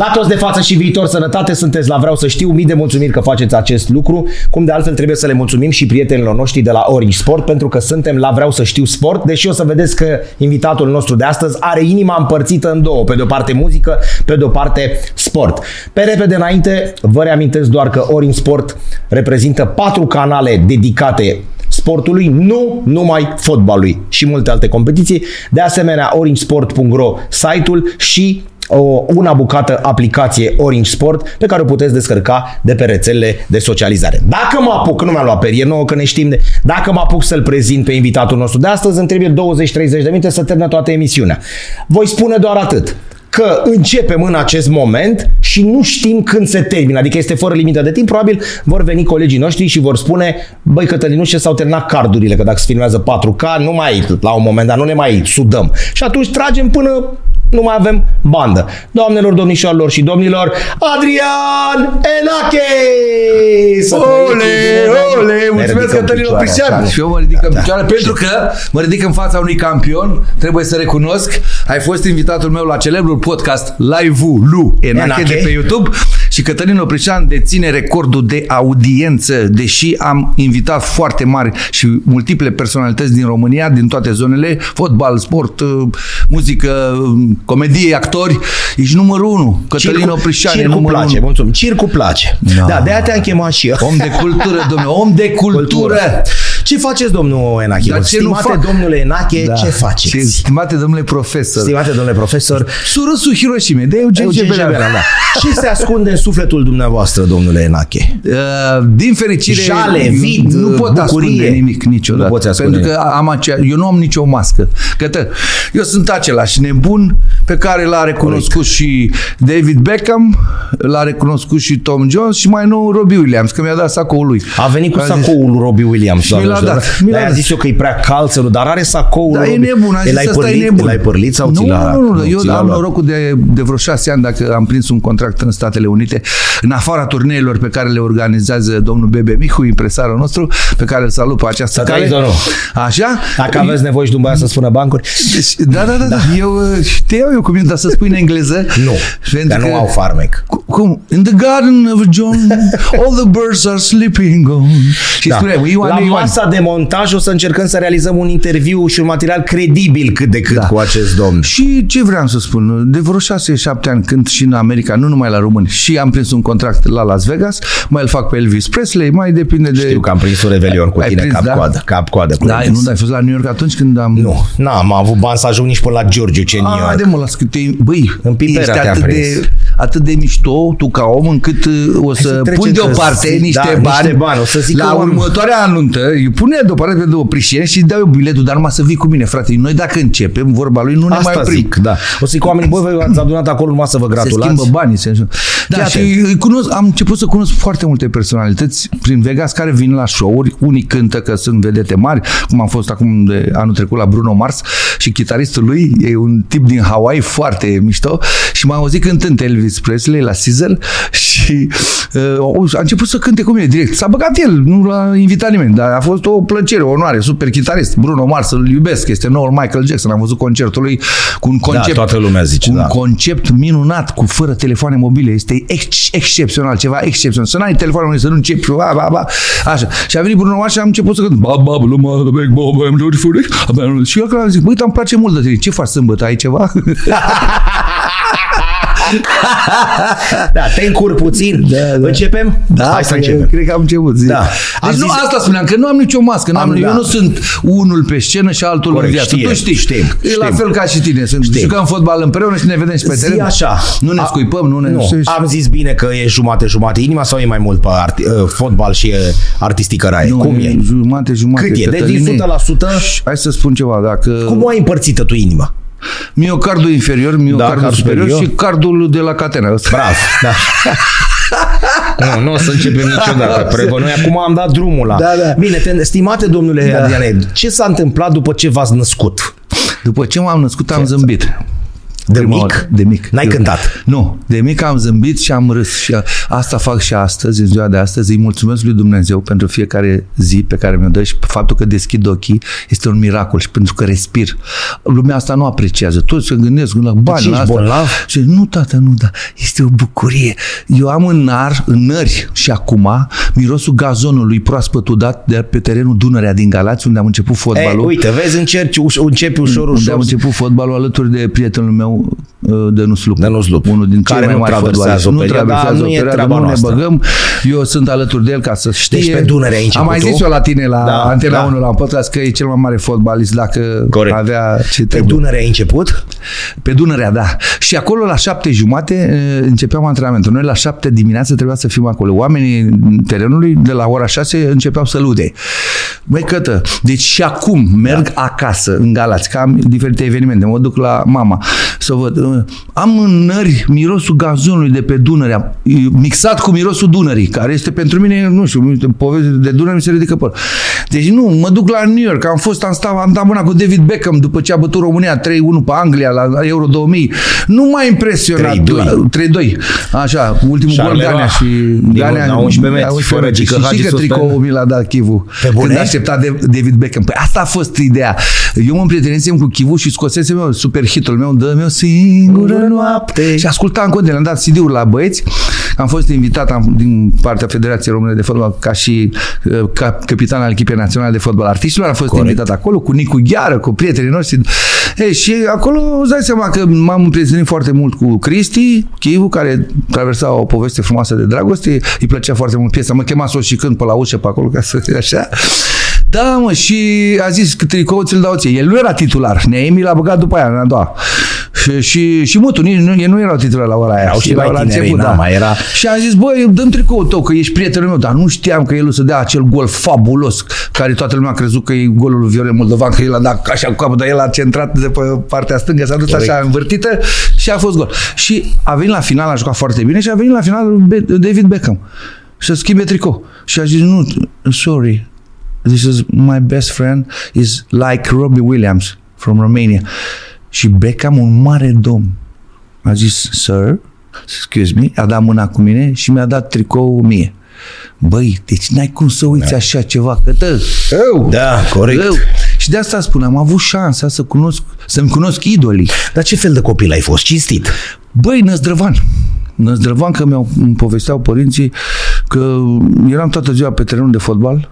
La toți de față și viitor sănătate sunteți la Vreau să știu. Mii de mulțumiri că faceți acest lucru. Cum de altfel trebuie să le mulțumim și prietenilor noștri de la Orange Sport pentru că suntem la Vreau să știu sport. Deși o să vedeți că invitatul nostru de astăzi are inima împărțită în două. Pe de o parte muzică, pe de o parte sport. Pe repede înainte, vă reamintesc doar că Orange Sport reprezintă patru canale dedicate sportului, nu numai fotbalului și multe alte competiții. De asemenea, orangesport.ro site-ul și o, una bucată aplicație Orange Sport pe care o puteți descărca de pe rețelele de socializare. Dacă mă apuc, nu mi-am luat perie nouă că ne știm de, dacă mă apuc să-l prezint pe invitatul nostru de astăzi, îmi trebuie 20-30 de minute să termină toată emisiunea. Voi spune doar atât că începem în acest moment și nu știm când se termină, adică este fără limită de timp, probabil vor veni colegii noștri și vor spune, băi Cătălinușe, s-au terminat cardurile, că dacă se filmează 4K, nu mai, la un moment dat, nu ne mai sudăm. Și atunci tragem până nu mai avem bandă. Doamnelor, domnișoarelor și domnilor, Adrian Enache! Ole, ole, mulțumesc Cătălin Oprișan. Și eu mă ridic în da. picioare pentru că mă ridic în fața unui campion, trebuie să recunosc, ai fost invitatul meu la celebrul podcast Live-ul Lu Enache de pe YouTube și Cătălin Oprișan deține recordul de audiență, deși am invitat foarte mari și multiple personalități din România, din toate zonele, fotbal, sport, muzică, comedie, actori, ești numărul unu. Cătălin Circu, Oprișan Circu numărul place, unu. mulțumim. Circu place. Da, da de-aia te-am chemat și eu. Om de cultură, domnule, om de cultură. cultură. Ce faceți, domnul Enache? Dar ce Stimate nu fac? domnule Enache, da. ce faceți? Ce, stimate domnule profesor. Stimate domnule profesor. Surâsul Hiroshima, de Eugen, Eugen Gebelean. Da. Ce se ascunde în sufletul dumneavoastră, domnule Enache? Uh, din fericire, Jale, vid, nu pot bucurie. ascunde nimic niciodată. Nu poți ascunde. Pentru că am acea, eu nu am nicio mască. Cătă, eu sunt același nebun pe care l-a recunoscut Corect. și David Beckham, l-a recunoscut și Tom Jones și mai nou Robbie Williams, că mi-a dat sacoul lui. A venit cu sacoul lui Robbie Williams. Și mi l-a dat. Mi l-a zis eu că e prea cald dar are sacoul. Da, e nebun. A zis l-ai părlit, e nebun. L-ai părlit sau nu, la, nu, nu, nu, eu am norocul de, de vreo șase ani dacă am prins un contract în Statele Unite, în afara turneilor pe care le organizează domnul Bebe Mihu, impresarul nostru, pe care îl salut pe această cale. Așa? Dacă aveți nevoie și dumneavoastră să spună bancuri. Deci, da, da, da, da. Eu te iau eu cu mine, dar să spui în engleză. Nu, că nu au farmec. Cum? In the garden of John, all the birds are sleeping on. Și da. spune, La masa de montaj o să încercăm să realizăm un interviu și un material credibil cât de cât da. cu acest domn. Și ce vreau să spun? De vreo 6-7 ani când și în America, nu numai la români, și am prins un contract la Las Vegas, mai îl fac pe Elvis Presley, mai depinde de... Știu că am prins un revelion cu tine cap-coadă. Da? Cap-coadă cu da, nu, ai fost la New York atunci când am... Nu, n-am avut bani să ajung nici până la Giurgiu, ce New York. de mă, las câte... Băi, în ești atât de, atât de mișto tu ca om încât uh, o să pun deoparte niște da, bani, niște bani. O să zic la următoarea anuntă, îi pune deoparte pentru o prișenie și dau eu biletul, dar numai să vii cu mine, frate. Noi dacă începem, vorba lui, nu ne Asta mai oprim. Zic, da. O să zic cu oamenii, băi, voi ați adunat acolo numai să vă gratulați. Se schimbă banii. Se... Da, Fiate. și cunosc, am început să cunosc foarte multe personalități prin Vegas care vin la show-uri. Unii cântă că sunt vedete mari, cum am fost acum de anul trecut la Bruno Mars și chitaristul lui e un tip din Hawaii foarte mișto și m-am auzit cântând Elvis Presley la Caesar și uh, a început să cânte cu mine direct. S-a băgat el, nu l-a invitat nimeni, dar a fost o plăcere, o onoare, super chitarist. Bruno Mars, îl iubesc, este noul Michael Jackson. Am văzut concertul lui cu un concept, da, toată lumea zice, un da. concept minunat, cu fără telefoane mobile. Este ex- excepțional, ceva excepțional. Să n-ai telefoane mobile, să nu începi, ba, ba, ba. Așa. Și a venit Bruno Mars și am început să cânt. Ba, ba, ba, ba, ba, și eu am zis, băi, îmi place mult de tine. Ce faci sâmbătă? Ai ceva? da, te încur puțin. Da, da. Începem? Da, Hai să începem. Cred că am început. Zi. Da. Deci nu, asta spuneam, că nu am nicio mască. Am, am, da. Eu nu sunt unul pe scenă și altul Corect, în viață. Știe, tu știi. Știm, e la fel ca și tine. Sunt, știm. jucăm fotbal împreună și ne vedem și pe Zi teren. așa. Nu ne scuipăm, nu ne... Nu. Am zis bine că e jumate-jumate inima sau e mai mult pe arti, uh, fotbal și uh, artistică raie? Nu, Cum e? Jumate, jumate. Cât e? Deci din 100%? Hai să spun ceva. Dacă... Cum o ai împărțită tu inima? Miocardul inferior, miocardul da, superior superior și cardul de la catena. Bravo, da. nu, nu o să începem niciodată. Prevă. Noi acum am dat drumul la... Da, da. Bine, te, stimate domnule da. Adriane, ce s-a întâmplat după ce v-ați născut? După ce m-am născut, am zâmbit. De Prima mic? oară. De mic. N-ai Eu- cântat? Nu. De mic am zâmbit și am râs. Și a- asta fac și astăzi, în ziua de astăzi. Îi mulțumesc lui Dumnezeu pentru fiecare zi pe care mi-o dă și faptul că deschid ochii este un miracol și pentru că respir. Lumea asta nu apreciază. Toți se gândesc la bani, Deci la ești asta. bolnav? Și nu, tată, nu, da. Este o bucurie. Eu am în nar, în nări și acum mirosul gazonului proaspăt udat de pe terenul Dunărea din Galați, unde am început E, fotbalul. uite, vezi, încerci, uș, începi ușor, unde ușor. am început fotbalul alături de prietenul meu uh, Dănus Lupu. Dănus Lupu, Unul din care cei mai nu mari traversează fotbaliști. o Nu perioadă, traversează nu o e perioadă, treaba nu ne noastră. băgăm. Eu sunt alături de el ca să știe. Deci pe Dunăre ai început Am mai tu? zis eu la tine la Da, Antena da. 1 la un podcast că e cel mai mare fotbalist dacă Corect. avea ce Pe trebuie. Dunăre ai început? Pe Dunărea, da. Și acolo la șapte jumate eh, începeam antrenamentul. Noi la șapte dimineață trebuia să fim acolo. Oamenii terenului de la ora șase începeau să lude. Băi, cătă, deci și acum merg da. acasă în Galați, că am diferite evenimente, mă duc la mama să văd. Eh, Am în nări mirosul gazonului de pe Dunărea, eh, mixat cu mirosul Dunării, care este pentru mine, nu știu, poveste de Dunăre mi se ridică păr. Deci nu, mă duc la New York, am fost, am stat, am dat mâna cu David Beckham după ce a bătut România 3-1 pe Anglia la Euro 2000. Nu m-a impresionat. 3-2. La- 3-2. Așa, ultimul gol Charleroi. Ganea și Din Ganea la 11 metri, fără metri. Gică Și Hagi știi că suspendă. tricoul mi l-a dat Chivu. Pe bune? Când a așteptat de- David Beckham. Păi asta a fost ideea. Eu mă împrietenisem cu Chivu și scosesem eu super hitul meu, dă meu singură noapte. Și ascultam în continuu, am dat CD-uri la băieți. Am fost invitat am, din partea Federației Române de Fotbal ca și uh, ca capitan al echipei naționale de fotbal artiștilor. Am fost Corect. invitat acolo cu Nicu Gheară, cu prietenii noștri. Ei, și acolo îți dai seama că m-am împrietenit foarte mult cu Cristi, Chivu, care traversa o poveste frumoasă de dragoste. Îi plăcea foarte mult piesa. Mă chema să o și când pe la ușă pe acolo, ca să așa. Da, mă, și a zis că tricoul ți-l dau ție. El nu era titular. Neemi l-a băgat după aia, în a doua. Și, și, și mutul, nici nu, ei nu erau titular la ora aia. Erau și la, mai la tineri, început, na, da. mai era- Și am zis, băi, dăm tricoul tău, că ești prietenul meu, dar nu știam că el o să dea acel gol fabulos, care toată lumea a crezut că e golul lui Viorel Moldovan, că el a dat așa cu capul, dar el a centrat de pe partea stângă, s-a dus Corect. așa învârtită și a fost gol. Și a venit la final, a jucat foarte bine și a venit la final Be- David Beckham să schimbe tricou. Și a zis, nu, sorry, this is my best friend, is like Robbie Williams from Romania. Și Beckham, un mare domn, a zis, sir, excuse me, a dat mâna cu mine și mi-a dat tricou mie. Băi, deci n-ai cum să uiți așa ceva, că tă, eu, Da, corect. eu. Și de asta spun, am avut șansa să cunosc, să-mi cunosc idolii. Dar ce fel de copil ai fost? Cinstit. Băi, Năzdrăvan. Năzdrăvan că mi-au îmi povesteau părinții că eram toată ziua pe terenul de fotbal,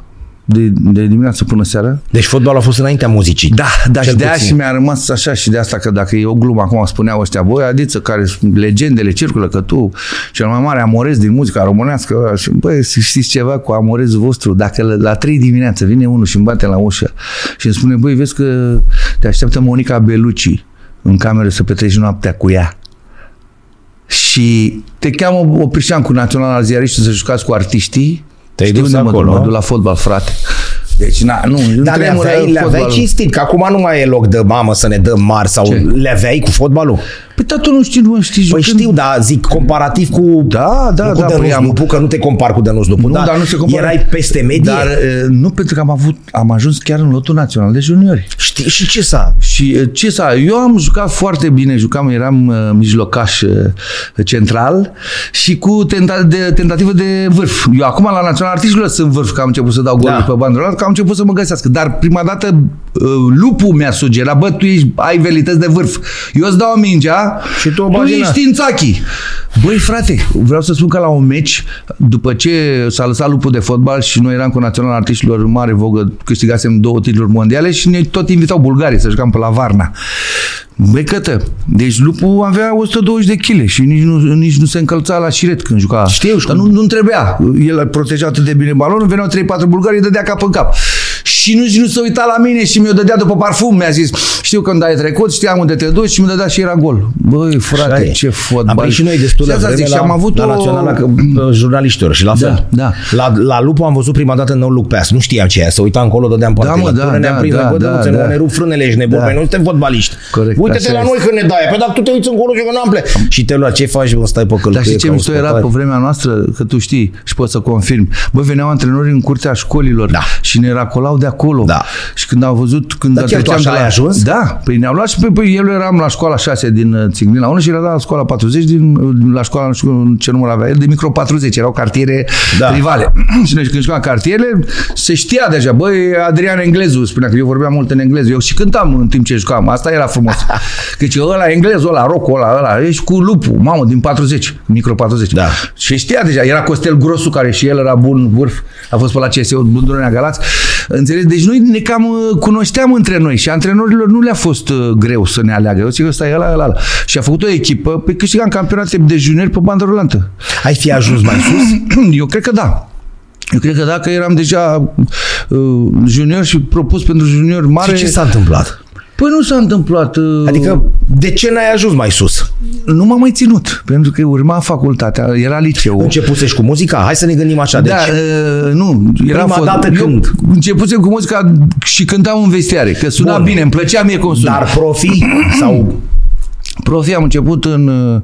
de, de dimineață până seara. Deci fotbalul a fost înaintea muzicii. Da, da, Cel și de aia puțin. și mi-a rămas așa și de asta că dacă e o glumă acum spuneau ăștia, băi, adiță, care sunt legendele circulă, că tu, cel mai mare amorez din muzica românească, și băi, să știți ceva cu amorezul vostru, dacă la, la 3 dimineață vine unul și îmi bate la ușă și îmi spune, băi, vezi că te așteaptă Monica Belucci în cameră să petreci noaptea cu ea și te cheamă Oprișan cu Național al Ziariștilor să jucați cu artiștii, Te-ai Știi dus unde mă duc? acolo, Mă a? duc la fotbal, frate. Deci, na, nu, nu Dar le tremură aveai, le aveai fotbalul. cinstit, că acum nu mai e loc de mamă să ne dăm mari sau Ce? le aveai cu fotbalul? Păi, dar tu nu știi, nu știi Păi jucând. știu, dar zic comparativ cu Da, da, nu cu da, Dănuț păi am- Lupu, că nu te compar cu Dănuț Lupu, Nu, dar, dar nu se compară. erai peste medie. Dar e, nu pentru că am avut, am ajuns chiar în lotul național de juniori. Știi, și ce s-a? Și e, ce să, eu am jucat foarte bine, jucam, eram uh, mijlocaș uh, central și cu tenta, de, tentativă de vârf. Eu acum la Național Artiștilor sunt vârf, că am început să dau goluri Da. pe bandă că am început să mă găsească. Dar prima dată uh, lupul mi-a sugerat, bă, tu ești, ai velități de vârf. Eu îți dau mingea, Și tu o tu bagi în ești în țachi. Băi, frate, vreau să spun că la un meci, după ce s-a lăsat lupul de fotbal și noi eram cu Național Artiștilor în mare vogă, câștigasem două titluri mondiale și ne tot invitau bulgarii să jucam pe la Varna. Băi, cătă, deci lupul avea 120 de kg și nici nu, nici nu se încălța la șiret când juca. Știu, Dar nu, nu trebuia. El proteja atât de bine balonul, veneau 3-4 bulgari, îi dădea cap în cap. Și nici nu se uita la mine și mi-o dădea după parfum. Mi-a zis, știu când ai trecut, știam unde te duci și mi dădea și era gol. Băi, Așa frate, e. ce fotbal. Am prins și noi destul de Și asta vreme zic, la, și am avut la o... Naționala că, bă, jurnaliștilor și la Da, fel. da. La, la Lupu am văzut prima dată No Look Pass. Nu știam ce e. Să uita încolo, dădeam Da, poate mă, la da, turnă, ne-am da, prins, da, bă, da, Dănuțe, da. nu ne rup frânele, ești nebun, Da. păi noi suntem fotbaliști. Corect, Uite-te așa la este. noi când ne dai. Păi dacă tu te uiți încolo și că n-am ple. Și te lua, ce faci, bă, stai pe călcâie. Dar știi ce ca un mișto era spătar. pe vremea noastră, că tu știi și poți să confirmi. Bă, veneau antrenori în curtea școlilor Da. și ne racolau de acolo. Da. Și când au văzut, când Dar chiar tu treceam așa de la... ai ajuns? Da, Da, păi ne-au luat și pe, păi, el eram la școala 6 din uh, Țiglin la 1 și era la școala 40 din, uh, la școala, nu știu ce număr avea el, de micro 40, erau cartiere da. rivale. și noi când jucam cartierele, se știa deja, băi, Adrian Englezu, spunea că eu vorbeam mult în engleză, eu și cântam în timp ce jucam, asta era frumos. Căci ăla englezul ăla, rocul ăla, ăla, ești cu lupul, mamă, din 40, micro 40. Da. Și știa deja, era Costel Grosu, care și el era bun vârf, a fost pe la CSU, Bundurenia Galați. Înțelegi? Deci noi ne cam uh, cunoșteam între noi și antrenorilor nu le-a fost uh, greu să ne aleagă. Eu zic că ăsta e ăla, ăla, ăla. Și a făcut o echipă, pe câștigam campionate de juniori pe bandă rulantă. Ai fi ajuns mai sus? Eu cred că da. Eu cred că dacă eram deja uh, junior și propus pentru junior mare... Și ce s-a întâmplat? Păi nu s-a întâmplat. Uh, Adică, de ce n-ai ajuns mai sus? Nu m-am mai ținut, pentru că urma facultatea, era liceu. Începusești cu muzica? Hai să ne gândim așa. Da, deci, uh, nu. Era Prima fost, dată eu când? Începusem cu muzica și cântam în vestiare, că suna Bun. bine, îmi plăcea mie cum suna. dar profi sau Profi am început în uh,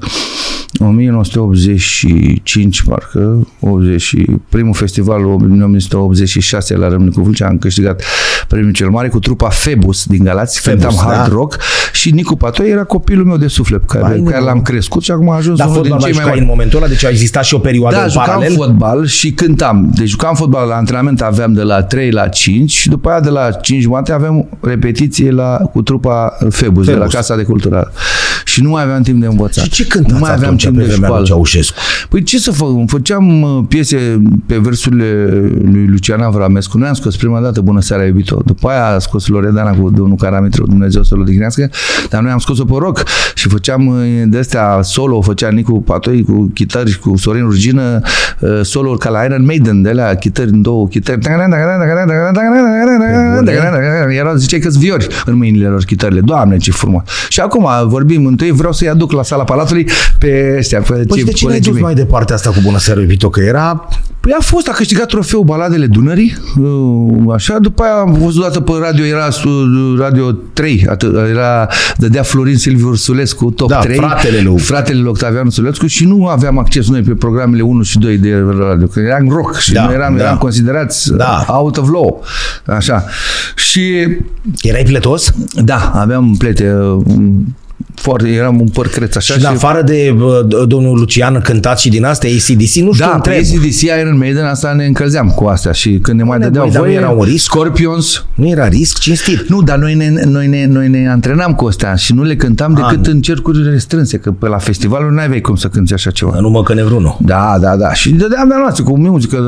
1985, parcă, 80, și primul festival în 1986 la Râmnicu Vâlcea, am câștigat premiul cel mare cu trupa Febus din Galați, Phoebus, cântam hard da. rock și Nicu Patoi era copilul meu de suflet, care, Vai, care nu. l-am crescut și acum a ajuns dar unul din fotbal mai cei mai jucai mari. în momentul ăla? Deci a existat și o perioadă Da, în jucam paralel? fotbal și cântam. Deci jucam fotbal la antrenament, aveam de la 3 la 5 și după aia de la 5 jumate aveam repetiție la, cu trupa Febus, de la Febus. Casa de Cultură. Și nu mai aveam timp de învățat. Și ce cântați Nu mai aveam atunci timp pe de vremea lui școală. Ceaușescu? Păi ce să fac? Făceam uh, piese pe versurile lui Lucian Avramescu. Noi am scos prima dată Bună seara, iubito. După aia a scos Loredana cu domnul Caramitru, Dumnezeu să-l odihnească. Dar noi am scos-o pe rock și făceam uh, de astea solo, făcea Nicu Patoi cu chitări, cu Sorin Urgină, uh, solo ca la Iron Maiden, de la chitări în două chitări. Erau, ziceai că viori în mâinile lor chitările. Doamne, ce frumos. Și acum vorbim întâi, vreau să-i aduc la sala Palatului pe ăștia, pe Păi cei și de ce n-ai colegii dus mei. mai departe asta cu Bună seara, iubito? Că era... Păi a fost, a câștigat trofeul Baladele Dunării, uh, așa, după aia am văzut dată pe radio, era uh, Radio 3, atât, era, dădea Florin Silviu Ursulescu, top Da, 3. fratele lui. Fratele lui Octavian Ursulescu și nu aveam acces noi pe programele 1 și 2 de radio, că eram rock și Da, noi eram, da. eram considerați Da. out of law, așa. Și Erai pletos? da, aveam plete, uh, foarte, eram un păr creț așa Și în afară de uh, domnul Lucian cântat și din astea, ACDC, nu știu, Da, întreb. pe ACDC, Iron Maiden, asta ne încălzeam cu astea și când ne mai Bine, dădeau băi, dar nu voie, era un risc? Scorpions, Nu era risc, cinstit. Nu, dar noi ne, noi, ne, noi ne antrenam cu astea și nu le cântam decât nu. în cercuri restrânse, că pe la festivaluri n-aveai cum să cânti așa ceva. Nu mă că nevruno. Da, da, da. Și dădeam de noastră cu muzică,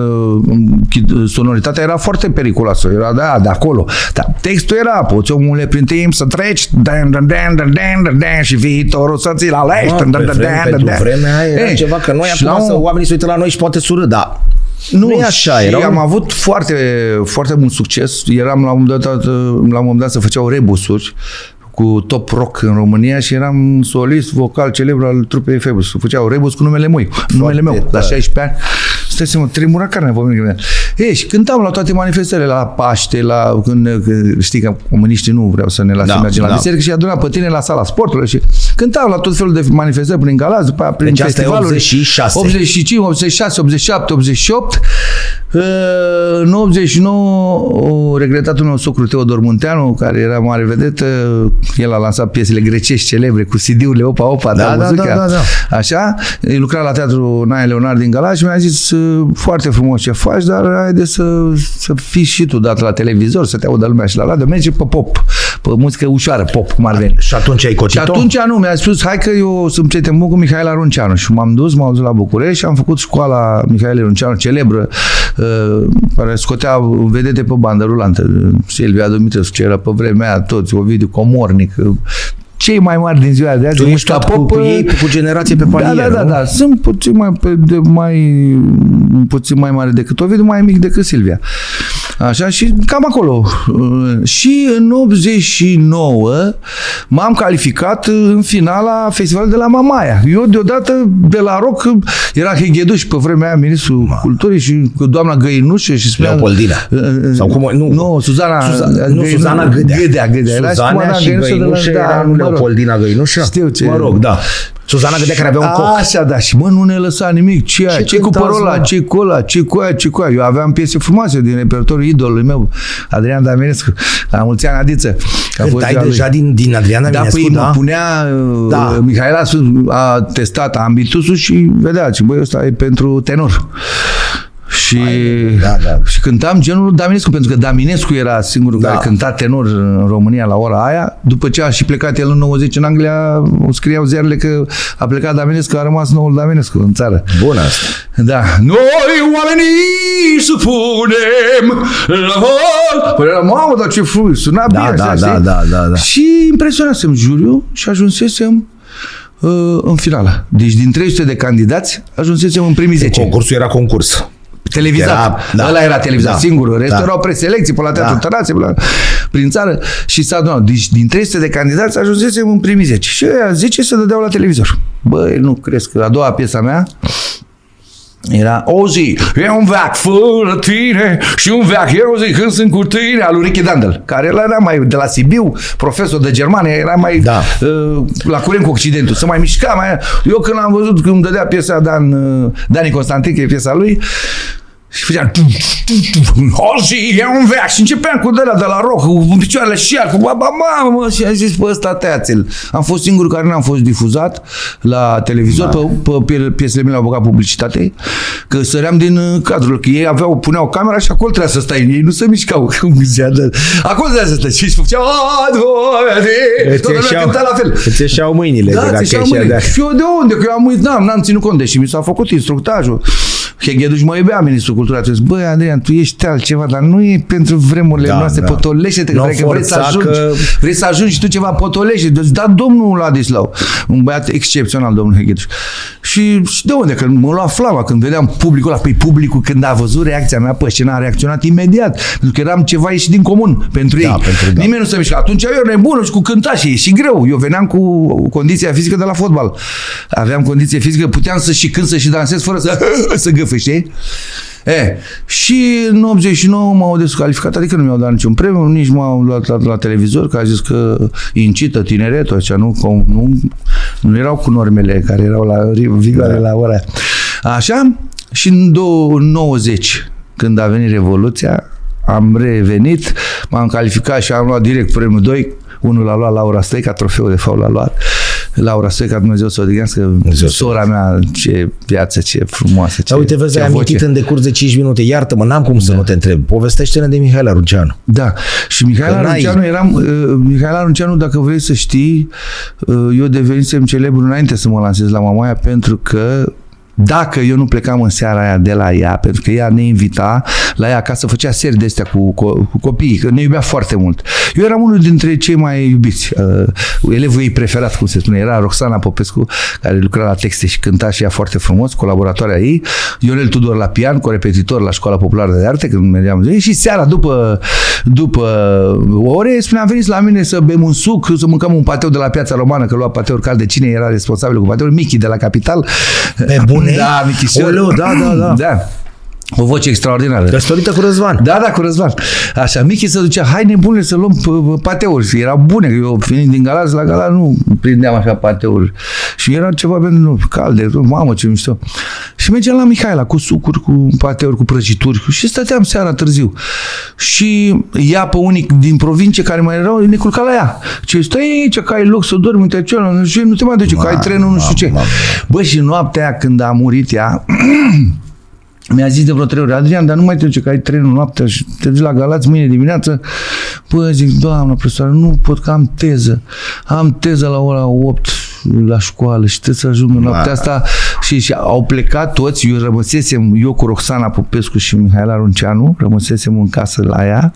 sonoritatea era foarte periculoasă, era da, de acolo. Dar textul era, poți omule prin timp să treci, dan, dan, dan, dan, dan, dan, dan, și viitorul să ți-l alegi. Mă, dan, pe dan, dan, vreme, dan, pentru dan. vremea aia era Ei, ceva, că noi și la acum să un- oamenii se uită la noi și poate surâ, dar nu, nu e așa, și era am un- avut foarte, foarte mult succes. Eram la un moment dat, la un moment dat să făceau rebusuri cu top rock în România și eram solist vocal celebru al trupei Febus. Făceau rebus cu numele meu, numele meu, la tare. 16 ani. Stai să mă, tremura carnea pe mine. Ei, și cântam la toate manifestările, la Paște, la când, când știi că comuniștii nu vreau să ne lase Da, mergem la da. biserică și aduna pe tine la sala sportului și cântam la tot felul de manifestări prin Galați, după aia prin Deci asta e festivaluri. 86. 85, 86, 87, 88. Uh, În 89, o regretatul meu socru Teodor Munteanu, care era mare vedetă, el a lansat piesele grecești celebre cu CD-urile Opa Opa, Da, da, da, muzica, da, da, da. Așa, el lucra la teatru Naia Leonard din Galați și mi-a zis uh, foarte frumos ce faci, dar haide să, să fii și tu dat la televizor, să te audă lumea și la radio, merge pe pop, pe muzică ușoară, pop, cum ar veni. Și atunci ai Și cocit atunci nu, mi-a spus, hai că eu sunt prieten bun cu Mihaela Runceanu și m-am dus, m-am dus la București și am făcut școala Mihaela Runceanu, celebră, uh, care scotea vedete pe bandă rulantă. Silvia Dumitrescu, ce era pe vremea aia, toți, Ovidiu Comornic, uh, cei mai mari din ziua de azi. Tu de ești muzica tot cu, cu uh, ei, cu generație pe da, palier, da, da, nu? da. Sunt puțin mai, pe- de, mai, puțin mai mare decât Ovidiu, mai mic decât Silvia. Așa, și cam acolo. Uh, Și în 89 m-am calificat în finala festivalului de la Mamaia. Eu deodată de la rock era Hegheduș pe vremea aia, ministrul culturii și cu doamna Găinușă și spunea... Leopoldina. Uh, uh, Sau cum- nu. Nu, Suzana... Suza- nu, Găinu- Suzana Gâdea. Gâdea, Gâdea. Era Suzana cu doamna și Găinușă de la- Găinușă da, era mă rog. Leopoldina Găinușă? Știu ce... Mă rog, da. Suzana Gâdea care avea un coc. Așa, da, și mă, nu ne lăsa nimic. Ce, ce, ce cu parola, ce cu ăla, ce cu aia, ce cu aia. Eu aveam piese frumoase din repertoriul idolului meu, Adrian Daminescu, la mulți ani, Adiță. Ai deja din, din Adrian da, Daminescu, păi, da? mă punea, da. Mihaela a testat ambitusul și vedea, ce băi, ăsta e pentru tenor. Și, Mai, da, da. și cântam genul Daminescu, pentru că Daminescu era singurul da. care cânta tenor în România la ora aia. După ce a și plecat el în 90 în Anglia, o scriau ziarele că a plecat Daminescu, a rămas noul Daminescu în țară. Bună asta. Da. Noi oamenii supunem la vol. Păi mamă, dar ce frumos, suna da, bine, da, așa, da, da, da, da. Și impresionasem juriu și ajunsesem uh, în finală. Deci din 300 de candidați ajunsesem în primii 10. Concursul era concurs. Televizat. Era, da. Ăla era televizat da. singurul. Restul da. erau preselecții pe la Teatrul da. Tărațe, la, prin țară. Și s-a adunat. Deci din 300 de candidați ajunsesem în primii 10. Și ăia 10 se dădeau la televizor. Băi, nu crezi că a doua piesa mea era o zi, e un veac fără tine și un veac eu zic când sunt cu tine al lui Ricky Dandel, care era mai de la Sibiu, profesor de germană, era mai da. uh, la curent cu Occidentul, să mai mișca mai... Eu când am văzut când dădea piesa Dan, uh, Dani Constantin, că e piesa lui, și făceam Hozi, e un veac Și începeam cu de la rock Cu picioarele și cu baba mamă Și am zis, pe ăsta tăiați-l Am fost singurul care n-am fost difuzat La televizor da. pe, pe piesele mele au băgat publicitate Că săream din uh, cadrul Că ei aveau, puneau camera și acolo trebuia să stai Ei nu se mișcau Acolo trebuia să stai Și făceau Toată lumea cânta la fel Îți ieșeau mâinile da, de ieșeau mâinile. Și eu de unde? Că eu am uitat, n-am, n-am ținut cont Deși mi s-a făcut instructajul Hegheduș mă iubea ministrul culturii. A zis, băi, Adrian, tu ești altceva, dar nu e pentru vremurile da, noastre, da. potolește-te, că, că vrei să ajungi, că... vrei să ajungi și tu ceva potolește. Deci, da, domnul Ladislau, un băiat excepțional, domnul Hegheduș. Și, și de unde? Că mă lua flava când vedeam publicul ăla, pe păi publicul când a văzut reacția mea pe scenă, a reacționat imediat, pentru că eram ceva ieșit din comun pentru da, ei. Pentru, da. Nimeni nu se mișca. Atunci eu nebună și cu cânta și e și greu. Eu veneam cu condiția fizică de la fotbal. Aveam condiție fizică, puteam să și cânt, să și dansez fără să, să gâfă, știi? E, și în 89 m-au descalificat, adică nu mi-au dat niciun premiu, nici m-au luat la, la televizor, că a zis că incită tineretul, așa, nu, nu, nu erau cu normele care erau la vigoare da. la ora Așa, și în 90, când a venit Revoluția, am revenit, m-am calificat și am luat direct premiul 2, unul l-a luat Laura Stăica, trofeul de fault l-a luat Laura Stoica, Dumnezeu să o odihnească, sora mea, ce viață, ce frumoasă. Ce, da, uite, vezi, ai amintit în decurs de 5 minute. Iartă-mă, n-am cum să da. nu te întreb. Povestește-ne de Mihail Arunceanu. Da. Și Mihail Arunceanu eram, uh, Mihail Arunceanu, dacă vrei să știi, uh, eu devenisem celebru înainte să mă lansez la Mamaia pentru că dacă eu nu plecam în seara aia de la ea, pentru că ea ne invita la ea acasă, făcea serii de astea cu, cu, cu copiii, că ne iubea foarte mult. Eu eram unul dintre cei mai iubiți. Uh, elevul ei preferat, cum se spune, era Roxana Popescu, care lucra la texte și cânta și ea foarte frumos, colaboratoarea ei, Ionel Tudor la pian, repetitor la Școala Populară de Arte, când mergeam zi, și seara după, după ore, spunea, veniți la mine să bem un suc, să mâncăm un pateu de la Piața Romană, că lua pateuri calde, cine era responsabil cu pateuri? Michi de la Capital. Pe bun bune? Da, Michișor. Oleu, da, da, da. Da. O voce extraordinară. Căsătorită cu Răzvan. Da, da, cu Răzvan. Așa, Michi se ducea, hai nebune să luăm pateuri. Și era bune, că eu venind din Galați la Galați nu prindeam așa pateuri. Și era ceva pentru nu, calde, mamă ce mișto. Și mergeam la Mihaela cu sucuri, cu pateuri, cu prăjituri și stăteam seara târziu. Și ea pe unii din provincie care mai erau, ne culca la ea. Ce stai aici, că ai loc să dormi, uite ce, nu te mai duce, că ai trenul, nu știu ce. Bă, și noaptea aia când a murit ea, mi-a zis de vreo trei ori, Adrian, dar nu mai trece că ai trenul noaptea și te duci la Galați mâine dimineață. Păi zic, doamnă profesoară, nu pot că am teză. Am teză la ora 8 la școală și trebuie să ajung în noaptea asta și, și au plecat toți, eu rămăsesem, eu cu Roxana Popescu și Mihaela Runceanu, rămăsesem în casă la ea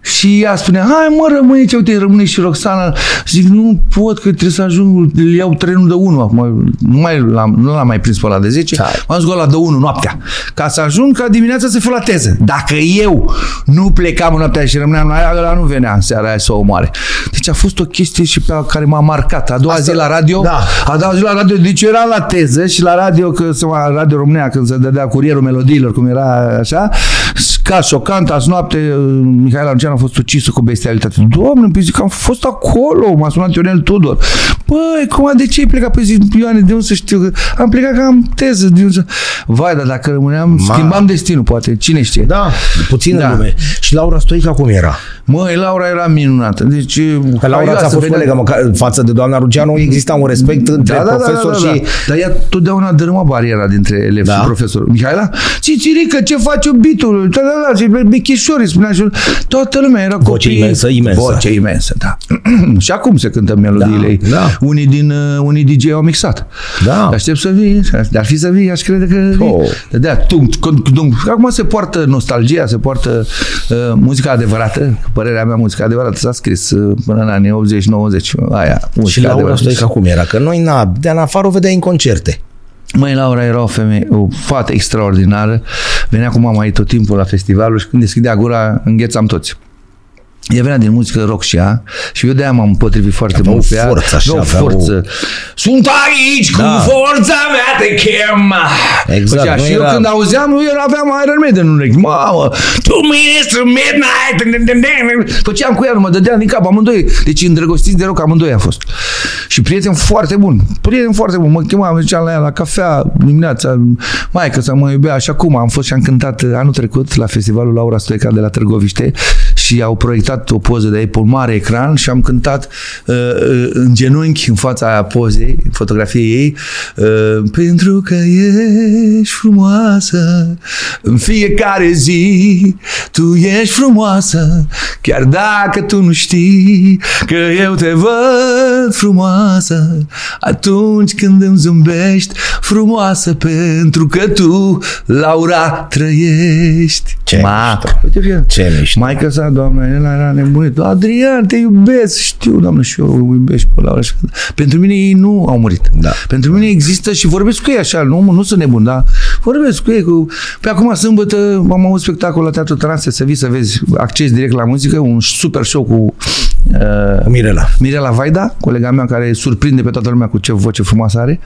și ea spunea, hai mă, rămâne ce, uite, rămâne și Roxana. Zic, nu pot, că trebuie să ajung, îl iau trenul de 1 acum. Nu, mai l-am, nu l-am mai prins pe la de 10, da. m-am zis la de 1 noaptea. Ca să ajung ca dimineața să fiu la teză. Dacă eu nu plecam în noaptea și rămâneam la aia, ăla nu venea în seara aia să o omoare. Deci a fost o chestie și pe care m-a marcat. A doua Asta, zi la radio, da. a doua zi la radio, deci era la teză și la radio, că se Radio România, când se dădea curierul melodiilor, cum era așa, ca șocant, azi noapte Mihail Argean a fost ucisă cu bestialitate. Doamne, pe zic, am fost acolo, m-a sunat Ionel Tudor. Băi, cum, de ce ai plecat? Păi zic, Ioane, de unde să știu? Am plecat că am teză. De unde să... Vai, dar dacă rămâneam, Ma. schimbam destinul, poate, cine știe. Da, puțin da. lume. Și Laura Stoica cum era? Măi, Laura era minunată. Deci, că Laura ți-a fost colegă, mă, față de doamna Rugeanu exista un respect între da, da, profesor da, da, da, și... Da. Dar ea totdeauna dărâma bariera dintre elevi da. și profesor. Mihaela? Țirică, ce faci bitul? Da, da, da, și Bechișori, spunea și toată lumea era copii. Voce imensă, imensă. Voce imensă, da. și acum se cântă melodiile ei. Da, da. Unii din uh, unii DJ au mixat. Da. Aștept să vii, dar fi să vii, aș crede că oh. Da, tum, tum, tum. Acum se poartă nostalgia, se poartă uh, muzica adevărată, părerea mea, muzica adevărată s-a scris uh, până în anii 80-90, aia. Și Laura Stoica cum era? Că noi, na, de în afară o vedeai în concerte. Măi, Laura era o femeie, o fată extraordinară. Venea cu mama ei tot timpul la festivalul și când deschidea gura, înghețam toți. Ea venea din muzică rock și ea și eu de-aia m-am potrivit foarte avea mult pe ea. Forță, așa, o forță. O... Sunt aici da. cu forța mea de chem. Exact. Făcea. Și era... eu când auzeam, eu aveam Iron Maiden în urechi. Mamă, two minutes to midnight. Făceam cu ea, mă dădea din cap amândoi. Deci îndrăgostiți de rock amândoi a fost. Și prieten foarte bun. Prieten foarte bun. Mă chema, mă ziceam la ea la cafea dimineața. Mai că să mă iubea așa cum am fost și am cântat anul trecut la festivalul Laura Stoica de la Târgoviște și au proiectat o poză de ei pe un mare ecran și am cântat uh, uh, în genunchi în fața pozei, fotografiei ei, uh, pentru că ești frumoasă în fiecare zi, tu ești frumoasă, chiar dacă tu nu știi că eu te văd frumoasă atunci când îmi zâmbești frumoasă pentru că tu, Laura, trăiești. Ce Ma, mișto. uite, fie. Ce mișto. Maica sa, doamna, el era nebunit. Adrian, te iubesc, știu, doamnă, și eu o iubesc pe Laura. Și- Pentru mine ei nu au murit. Da. Pentru mine există și vorbesc cu ei așa, nu, nu sunt nebun, dar vorbesc cu ei. Cu... Pe acum, sâmbătă, am avut spectacol la Teatru Transe, să vii să vezi acces direct la muzică, un super show cu uh, Mirela. Mirela Vaida, colega mea care surprinde pe toată lumea cu ce voce frumoasă are.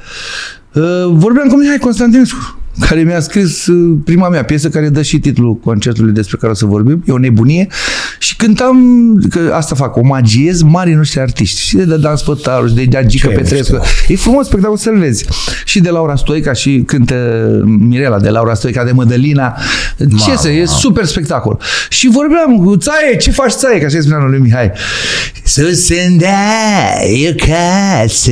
Uh, vorbeam cu Mihai Constantinescu, care mi-a scris uh, prima mea piesă care dă și titlul concertului despre care o să vorbim. E o nebunie și cântam, că asta fac, omagiez marii noștri artiști. Și de Dan Spătaru, și de Geagică Ce Petrescu. E frumos spectacol să-l vezi. Și de Laura Stoica și cântă Mirela de Laura Stoica, de Mădălina. Ce să, e super spectacol. Și vorbeam cu Țaie, ce faci Țaie? Că așa spunea lui Mihai. Sus în e casă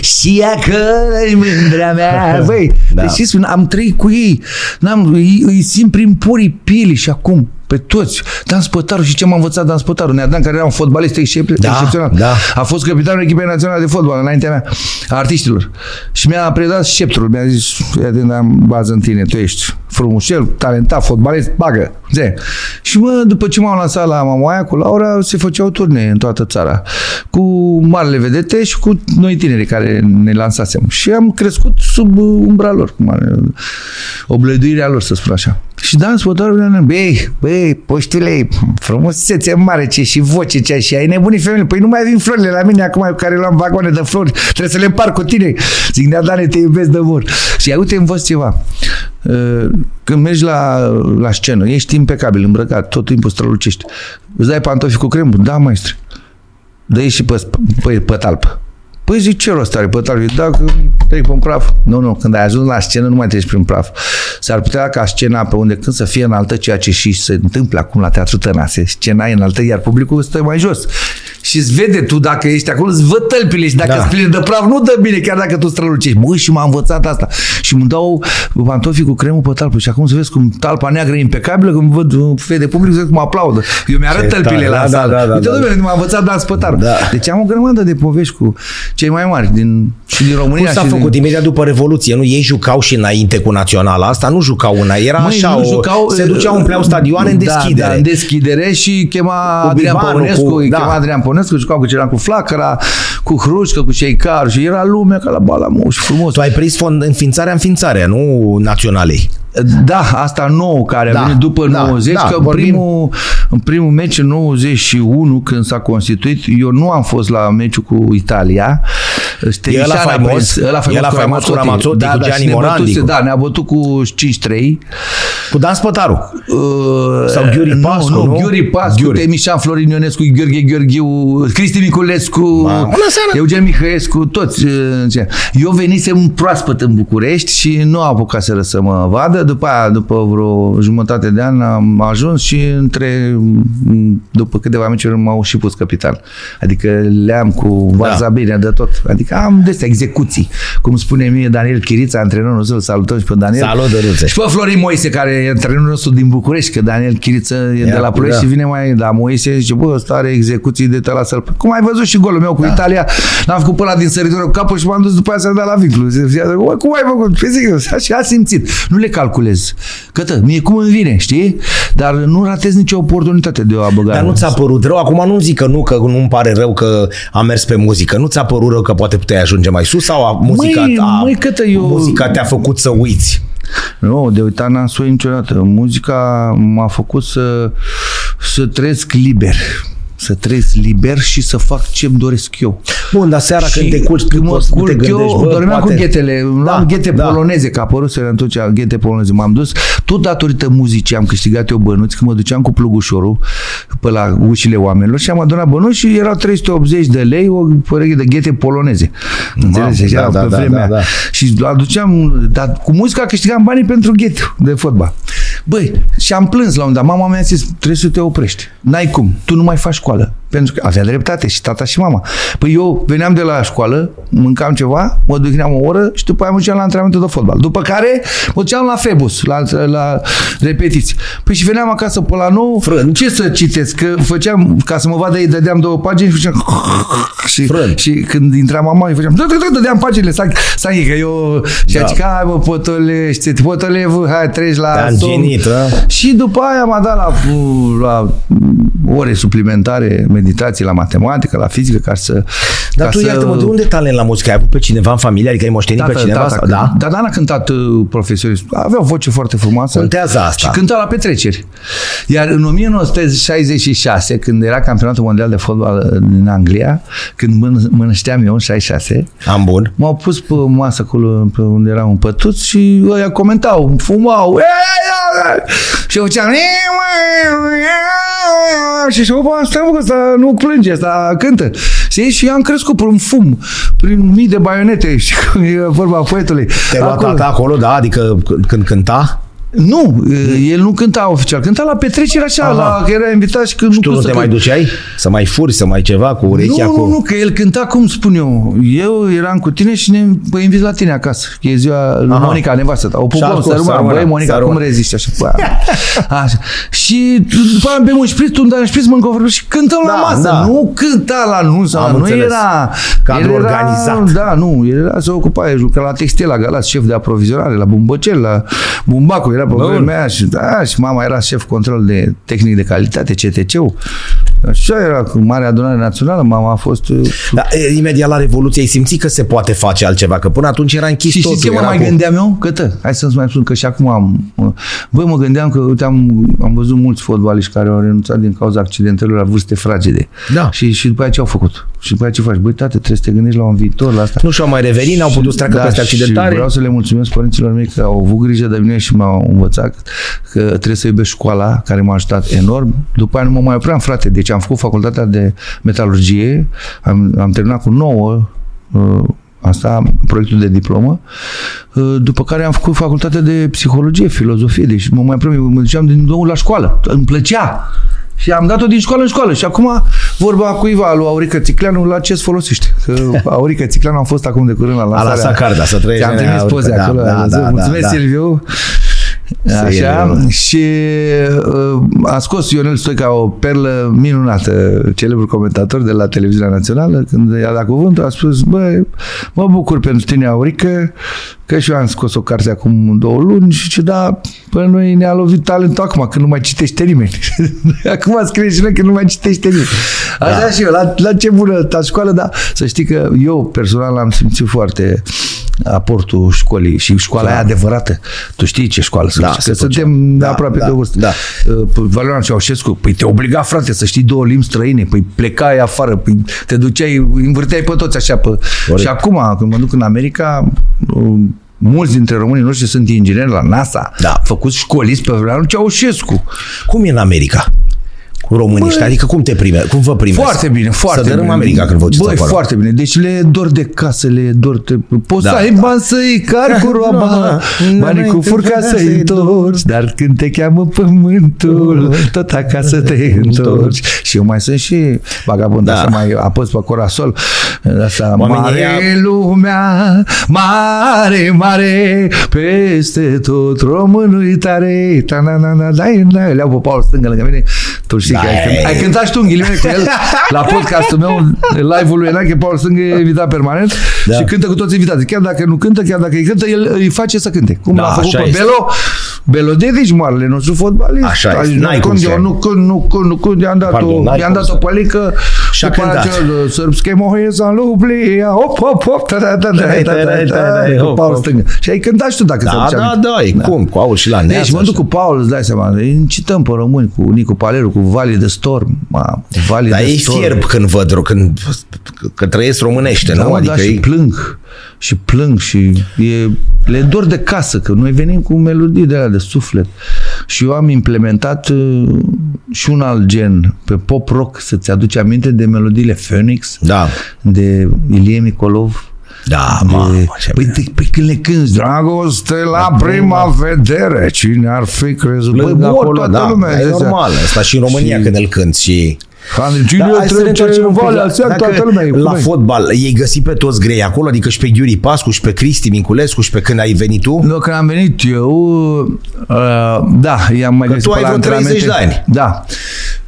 și acolo mândra mea. Băi, Da. da. deci spun, am trăit cu ei, n-am, îi, îi simt prin purii pilii și acum pe toți. Dan Spătaru și ce m-a învățat Dan Spătaru? Neadan, care era un fotbalist excep- Da, excepțional. da. A fost capitanul echipei naționale de fotbal înaintea mea, a artiștilor. Și mi-a predat sceptrul. Mi-a zis, "Fii atent, am bază în tine, tu ești frumușel, talentat, fotbalist, bagă. Zi. Și mă, după ce m-am lansat la Mamaia cu Laura, se făceau turne în toată țara. Cu marele vedete și cu noi tineri care ne lansasem. Și am crescut sub uh, umbra lor, cum are, oblăduirea lor, să spun așa. Și Dan Spătarul mi-a zis, băi, băi, poștule, frumusețe mare ce și voce ce ai și ai nebunit femeile. Păi nu mai vin florile la mine acum cu care luam vagoane de flori. Trebuie să le împar cu tine. Zic, Nea Dane, te iubesc de vor. Și ia uite, învăț ceva. Uh, Când mergi la, la scenă, ești impecabil, îmbrăcat, tot timpul strălucești. Îți dai pantofi cu cremă? Da, maestre. Dă și pe, pe, pe talpă. Păi zic, ce rost are pe talpă? Dacă treci pe un praf. Nu, nu, când ai ajuns la scenă nu mai treci prin praf. S-ar putea ca scena pe unde când să fie înaltă, ceea ce și se întâmplă acum la Teatru Tănase. Scena e înaltă, iar publicul stă mai jos. Și îți vede tu dacă ești acolo, îți văd tălpile și dacă Da. da. îți pline de praf, nu dă bine, chiar dacă tu strălucești. Mă, și m-a învățat asta. Și îmi dau pantofii cu cremă pe talpă. Și acum să vezi cum talpa neagră e impecabilă, când văd uh, fete public, să vezi cum aplaudă. Eu mi-arăt Ce tălpile tare, la da, sală. da, da, Uite, da, domnule, m-a învățat Dan Spătaru. Da. Deci am o grămadă de povești cu cei mai mari din, și din România. Cum s-a și făcut din... imediat după Revoluție? Nu, ei jucau și înainte cu naționala asta, nu jucau una, era Măi, așa, nu o, jucau, se duceau, umpleau stadioane în Da, deschidere. Da, în deschidere și chema Adrian Bibanu, Păunescu, cu- îi da. chema Adrian Păunescu, jucau cu Ceran cu Flacăra, cu Hrușcă, cu cei car și era lumea ca la Balamuș, frumos. Tu ai prins fond, înființarea înființarea, nu naționalei. Da, asta nouă care Da, a venit după da, 90, da, că în vorbim- primul, în primul meci în 91, când s-a constituit, eu nu am fost la meciul cu Italia. E ăla Timișoara a faimos? prins- ăla E ăla faimos cu Ramazzotti, da, cu da, Gianni și ne Morandi, bătuse- cu- Da, ne-a bătut cu 5-3. Cu Dan Spătaru. Uh, Sau Ghiuri Pascu, nu? nu? Ghiuri Pascu, Ghiuri. Temișan, Florin Ionescu, Gheorghe Gheorghiu, Cristi Miculescu, Mamă, bună seara! Eugen Mihăescu, toți. uh, ce- Eu venisem proaspăt în București și nu a apucat să să mă vadă. După aia, după vreo jumătate de an am ajuns și între, după câteva meciuri m-au și pus capitan. Adică le-am cu varza bine de tot. Adică am de astea execuții. Cum spune mie Daniel Chirița, antrenorul nostru, îl salutăm și pe Daniel. Salut, Dăruțe. Și pe Florin Moise, care e antrenorul nostru din București, că Daniel Chiriță e Ia de la cu- Ploiești da. și vine mai la Moise și zice, bă, ăsta are execuții de te lasă Cum ai văzut și golul meu cu Italia, l-am făcut pe ăla din săritură cu capul și m-am dus după aia să dat la vincul. Zicea, "Bă, Cum ai făcut? Păi zic eu, așa a simțit. Nu le calculez. Cătă, mie cum îmi vine, știi? Dar nu ratez nicio oportunitate de a băga. Dar nu ți-a părut rău? Acum nu zic că nu, că nu-mi pare rău că am mers pe muzică. Nu ți-a părut rău că poate puteai ajunge mai sus sau a, muzica, Măi, a, măi, Cătă, eu- muzica te-a făcut să uiți? Nu, de uitat n-am spus niciodată. Muzica m-a făcut să, să trăiesc liber. Să trăiesc liber și să fac ce-mi doresc eu. Bun, dar seara când te culci, când tu mă poți să te culc gândești, eu, bă, dormeam poate... cu ghetele, Da, luam ghete da. poloneze, că apăruseră atunci ghete poloneze. M-am dus, tot datorită muzicii am câștigat eu bănuți, când mă duceam cu plugușorul pe la ușile oamenilor și am adunat bănuți și erau 380 de lei o pereche de ghete poloneze. Înțelegi? da, Așa, da, pe da, vremea. da, da. Și aduceam, dar cu muzica câștigam banii pentru ghete de fotbal. Băi, și am plâns la un dat. Mama mi-a zis, trebuie să te oprești. N-ai cum, tu nu mai faci școală. Pentru că avea dreptate și tata și mama. Păi eu veneam de la școală, mâncam ceva, mă duceam o oră și după aia mă duceam la antrenamentul de fotbal. După care mă duceam la Febus, la, la repetiții. Păi și veneam acasă pe la nou, Frânci. ce să citesc? Că făceam, ca să mă vadă ei, dădeam două pagini și făceam și, Frânci. și când intra mama, îi făceam, dă, dă, dă, dădeam paginile, să să că eu, și Da. da. zic, hai mă, potolește, potolevu, hai, treci la Te-a somn." îngenit, a? Și după aia m-a dat la, la ore suplimentare, meditații la matematică, la fizică, ca să... Dar ca tu, să... iartă-mă, de unde talent la muzică? Ai avut pe cineva în familie? Adică ai moștenit pe cineva? sau- da? Dar n-a cântat uh, profesionist. Avea o voce foarte frumoasă. Contează asta. Și cânta la petreceri. Iar în 1966, când era campionatul mondial de fotbal uh, din Anglia, când mân- mănășteam eu în 66, Am bun. M-au pus pe masă acolo pe unde era un pătuț și ăia comentau, fumau. Și eu făceam și și bă, stai mă, că ăsta nu plânge, ăsta cântă. Știi? Și eu am crescut prin fum, prin mii de baionete, și e vorba poetului. Te-ai luat Acolo. tata acolo, da? Adică c- când cânta? Nu, el nu cânta oficial, cânta la petrecere așa, Aha. la, că era invitat și când Tu nu pus te să mai cânt. duceai? Să mai furi, să mai ceva cu urechea? Nu, cu... nu, nu, că el cânta cum spun eu. Eu eram cu tine și ne bă, invit la tine acasă. Că e ziua lui Aha. Monica, nevastă ta. O Și pupăm, acum, să să rămână. rămână, Băi, Monica, să cum rămână. reziști așa? Bă, așa. Și după aia bem un șpriț, tu îmi dai un șpriț, mâncăm vorbim și cântăm la Da, masă. da. Nu cânta la nu, sau Am nu înțeles. era... Cadru el era, organizat. Da, nu, el era, se ocupa, el lucra la textil, la Galați, șef de aprovizionare, la Bumbăcel, la Bumbacu, era pe Bun. vremea aia și, da, și mama era șef control de tehnic de calitate, CTC-ul. Așa era, cu Marea Adunare Națională, mama a fost uh, Da, e, imediat la Revoluție ai simțit că se poate face altceva, că până atunci era închis Și totul. știți ce mă era mai cu- gândeam eu? Cătă, hai să-ți mai spun că și acum am... Băi, mă gândeam că, uite, am, am văzut mulți fotbaliști care au renunțat din cauza accidentelor la vârste fragede. Da. Și, și după aia ce au făcut? Și după aia ce faci? Băi, tate, trebuie să te gândești la un viitor, la asta. Nu și-au mai revenit, n-au putut să treacă peste și accidentare. vreau să le mulțumesc părinților mei că au avut grijă de mine și m-au învățat că trebuie să iubesc școala, care m-a ajutat enorm. După aia nu mă mai opream, frate. Deci am făcut facultatea de metalurgie, am, am terminat cu 9 uh, asta, proiectul de diplomă, uh, după care am făcut facultatea de psihologie, filozofie, deci mă mai opream, mă duceam din nou la școală, îmi plăcea. Și am dat-o din școală în școală. Și acum vorba cuiva lui Aurică Țicleanu la ce îți folosește. Că Aurică Țicleanu am fost acum de curând la lansarea. lăsat carda, să trăiești Ți-am nenea trimis Aurică, poze da, acolo. da, ai văzut? da, Mulțumesc, da, da. Silviu. Să Așa, ele, și uh, a scos Ionel Stoica o perlă minunată, celebrul comentator de la televiziunea națională, când i-a dat cuvântul, a spus, băi, mă bucur pentru tine, Aurică, că și eu am scos o carte acum două luni și ce da, pe noi ne-a lovit talentul acum, când nu mai citește nimeni. acum scrie și noi că nu mai citește nimeni. Așa Da. și eu, la, la ce bună ta școală, dar să știi că eu personal am simțit foarte aportul școlii și școala da. aia adevărată. Tu știi ce școală Da, sunt. se Că făcea. suntem Da, aproape da, de vârstă. da. Uh, Valerian Ceaușescu, păi te obliga, frate, să știi două limbi străine, păi plecai afară, păi te duceai, învârteai pe toți așa. Pe... Și acum, când mă duc în America, uh, mulți dintre românii noștri sunt ingineri la NASA, Da. făcuți școliți pe Valerian Ceaușescu. Cum e în America? Cu românii ăștia? Adică cum te prime? Cum vă primesc? Foarte bine, foarte Să dărâm bine. America când vă duceți Băi, acolo. foarte bine. Deci le dor de casă, le dor de... Poți Da. să ai bani să-i cari cu roaba, banii cu furca să-i întorci, dar când te cheamă pământul, tot acasă te întorci. Și eu mai sunt și vagabond, Da. așa mai apăs pe corasol. Asta, Oamenii mare ăia- lumea, mare, mare, peste tot românul tare. Ta na na na da da le-au pe Paul stângă lângă mine. Tu știi Da, că ai, e- cânt- ai cântat și tu în ghilimele cu el la podcastul meu, live-ul lui Enache, Paul Stângă e invitat permanent Da. și cântă cu toți invitații. Chiar dacă nu cântă, chiar dacă îi cântă, el îi face să cânte. Cum Da, l-a făcut așa pe este. Belo, Belo Dedici, marele nostru fotbalist. Așa Ai, este, nu n-ai cum cânt, să- eu nu cânt, nu cânt, nu cânt, i-am dat, Pardon, o, n-ai i-am cum dat să- o pălică Și-a după cântat. acel sârbske moheza lublia, hop, hop, hop, ta da da da Da, da da, da, da da, cu hop, Paul hop. Stângă. Și ai cântat și tu dacă Da, ți-aduce da, aminte. da, e cum? Cu aul și la neață. Deci mă duc așa. cu Paul, îți dai seama, îi incităm pe români cu Nicu Paleru, cu Valley de Storm. Ma, Valley Dar de ei Storm. fierb când văd, ro- când, că trăiesc românește, Da, nu? mă, Adică da, și ei... plâng. Și plâng și e, le dor de casă, că noi venim cu melodii de alea de suflet. Și eu am implementat uh, și un alt gen pe pop rock, să-ți aduci aminte de melodiile Phoenix, Da, de Ilie Micolov, da, de, mamă, ce păi, bine. de, păi când le cânti Dragoste la prima vedere Cine ar fi crezut Băi, Plâng mor acolo, toată da, lumea e zice. normal. Asta și în România Și- când îl cânti și... Cine Da, hai să ne trece întoarcem un pic Valea la, Seac, dacă toată lumea e cu la noi. fotbal. Ei găsi pe toți grei acolo, adică și pe Ghiuri Pascu și pe Cristi Minculescu și pe când ai venit tu? Nu, când am venit eu, uh, da, i-am mai Că găsit tu pe ai la vreo 30 antrenamente. de ani. Da.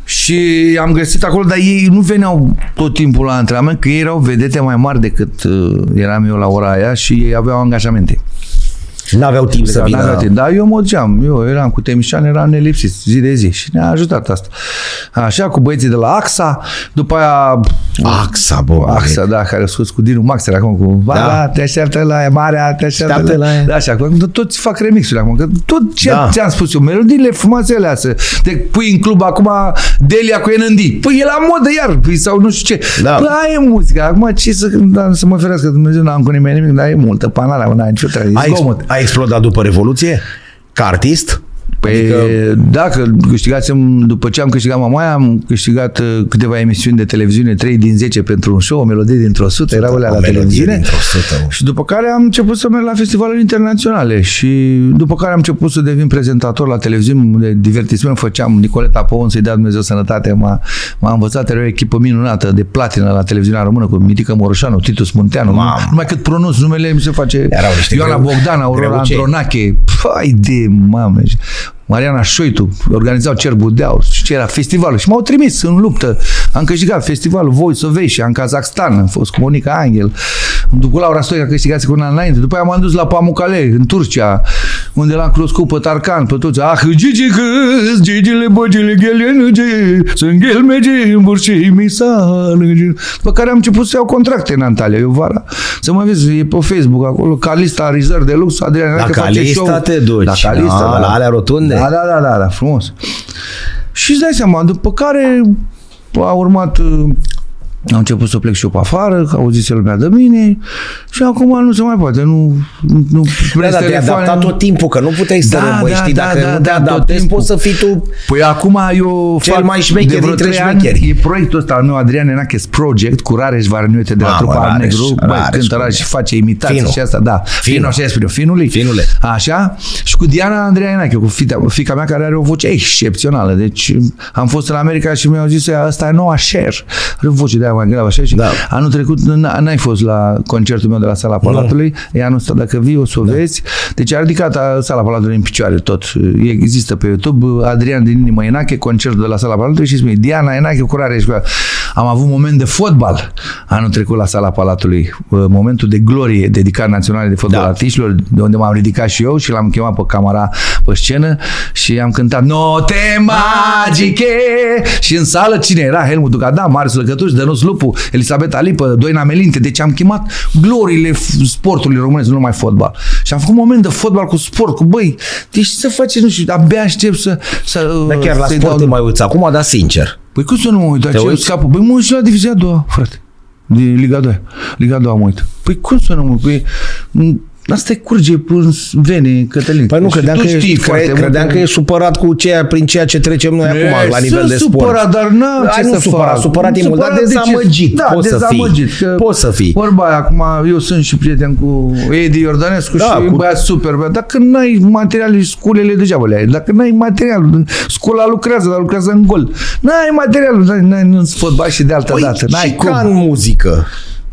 Și am găsit acolo, dar ei nu veneau tot timpul la antrenament, că ei erau vedete mai mari decât uh, eram eu la ora aia și ei aveau angajamente. N-aveau timp să Că vină. n-aveau timp. Dar eu mă duceam, eu eram cu Temișan, eram nelipsit zi de zi și ne-a ajutat asta. Așa, cu băieții de la AXA, după aia Axa, bă. AXA, da, care a scos cu Dinu Maxer acum cu Da. da. da, te așteaptă la ea, Marea, te așteaptă, Așteaptă la ea. Da, și acum toți fac remixuri acum, că tot ce Da. da. ți-am spus eu, melodiile frumoase alea, să te pui în club acum Delia cu NND. Păi e la modă iar, păi, sau nu știu ce. Da. Păi aia e muzica, acum ce să, da, să mă ferească Dumnezeu, n-am cu nimeni nimic, dar e multă panarea, n-ai nicio treabă, A, e ex- zgomot. A explodat după Revoluție? Ca artist? Păi, Adică- adică... dacă câștigasem, după ce am câștigat Mamaia, am câștigat uh, câteva emisiuni de televiziune, 3 din 10 pentru un show, o melodie dintr-o sută, erau alea o la melodie televiziune. dintr-o sută, mă. Și după care am început să merg la festivaluri internaționale și după care am început să devin prezentator la televiziune de divertisment. Făceam Nicoleta Povon, să-i dea Dumnezeu sănătate, m-a, m-a învățat, era o echipă minunată de platină la televiziunea română cu Mitică Moroșanu, Titus Munteanu. Mamă. Numai cât pronunț numele mi se face Erau niște Ioana greu- Bogdan, Aurora greucei. Andronache. Păi de mamă. Mariana Șoitu, organizau Cerbul de Aur, și ce era festivalul. Și m-au trimis în luptă. Am câștigat festivalul Voice of Asia în Kazakhstan, am fost cu Monica Angel. Am dus cu Laura Stoica, a câștigat cu un an înainte. După aia m-am dus la Pamukkale, în Turcia, unde l-am cunoscut pe Tarkan, pe toți. Ah, Gigi câs, Gigile, băgile, ghelene, sunt ghelmege, burșii, misan. După care am început să iau contracte în Antalya, eu vara. Să mă vezi, e pe Facebook acolo, Calista Reserve de Lux, Adrian La Neacă face Calista show. te duci. La Calista, Ah, da, la da. alea rotunde? Da, da, da, da, da, frumos. Și îți dai seama, după care a urmat uh, am început să plec și eu pe afară, că auzise lumea de mine și acum nu se mai poate, nu, nu, nu Da, prins da, te-ai telefoane, adaptat nu- tot timpul, că nu puteai să Da, rămâi, da, știi, da, dacă da, nu te da, tot adaptezi, timpul. poți să fii tu Păi acum eu Cel fac mai șmecher de vreo dintre trei ani, șmecheri. E proiectul ăsta al meu, Adrian Enaches Project, cu Rareș Varniuete de la Mamă, trupa Al Rareș, Negru. Băi, Rareș, cântă Rareș cum și face imitații Finu. și asta, da. Finu. Finu, așa spune, Finului. Finule. Așa. Și cu Diana Andreea Enache, cu fica, fica mea care are o voce excepțională. Deci am fost în America și mi-au zis ea, asta e noua Cher. Are o voce de aia mai gravă așa. Și Da. anul trecut n- n-ai fost la concertul meu de la Sala Palatului. E anul ăsta, dacă vii, o să o Da. vezi. Deci a ridicat a, Sala Palatului în picioare tot. Există pe YouTube Adrian din inimă Enache, concertul de la Sala Palatului și spune Diana Enache cu Rareș. Am avut un moment de fotbal anul trecut la sala Palatului, uh, momentul de glorie dedicat naționale de fotbalatiștilor, da. de unde m-am ridicat și eu și l-am chemat pe camera pe scenă și am cântat Note magice și în sală cine era? Helmut Ducada, Marius Lăcătuș, Dănuț Lupu, Elisabeta Lipă, Doina Melinte, deci am chemat glorile sportului românesc, nu numai fotbal. Și am făcut un moment de fotbal cu sport, cu băi, deci să faceți, nu știu, abia aștept să... să dar chiar la sport dau... te mai uiți acum, dar sincer. Păi cum să nu mă uit? Dar ce scapă? Băi mă uit și la divizia a doua, frate. De Liga 2. Liga 2 am uit. Păi cum să nu mă uit? Păi, Asta e curge în vene, Cătălin. Păi nu, credeam, că, știi cre, credeam că e supărat cu ceea, prin ceea ce trecem noi e, acum la nivel de sport. supărat, dar nu ce nu să supărat, fac. supărat e mult, dar dezamăgit. Da, poți dezamăgit. Să fii. Poți să fii. Vorba aia, acum eu sunt și prieten cu Edi Iordănescu da, și cu... băiat super. Băiat. Dacă n-ai materiale, sculele degeaba le ai. Dacă n-ai material, scula lucrează, dar lucrează în gol. N-ai material, n-ai, n-ai, în fotbal și de altă păi, dată. N-ai cum. ca în muzică.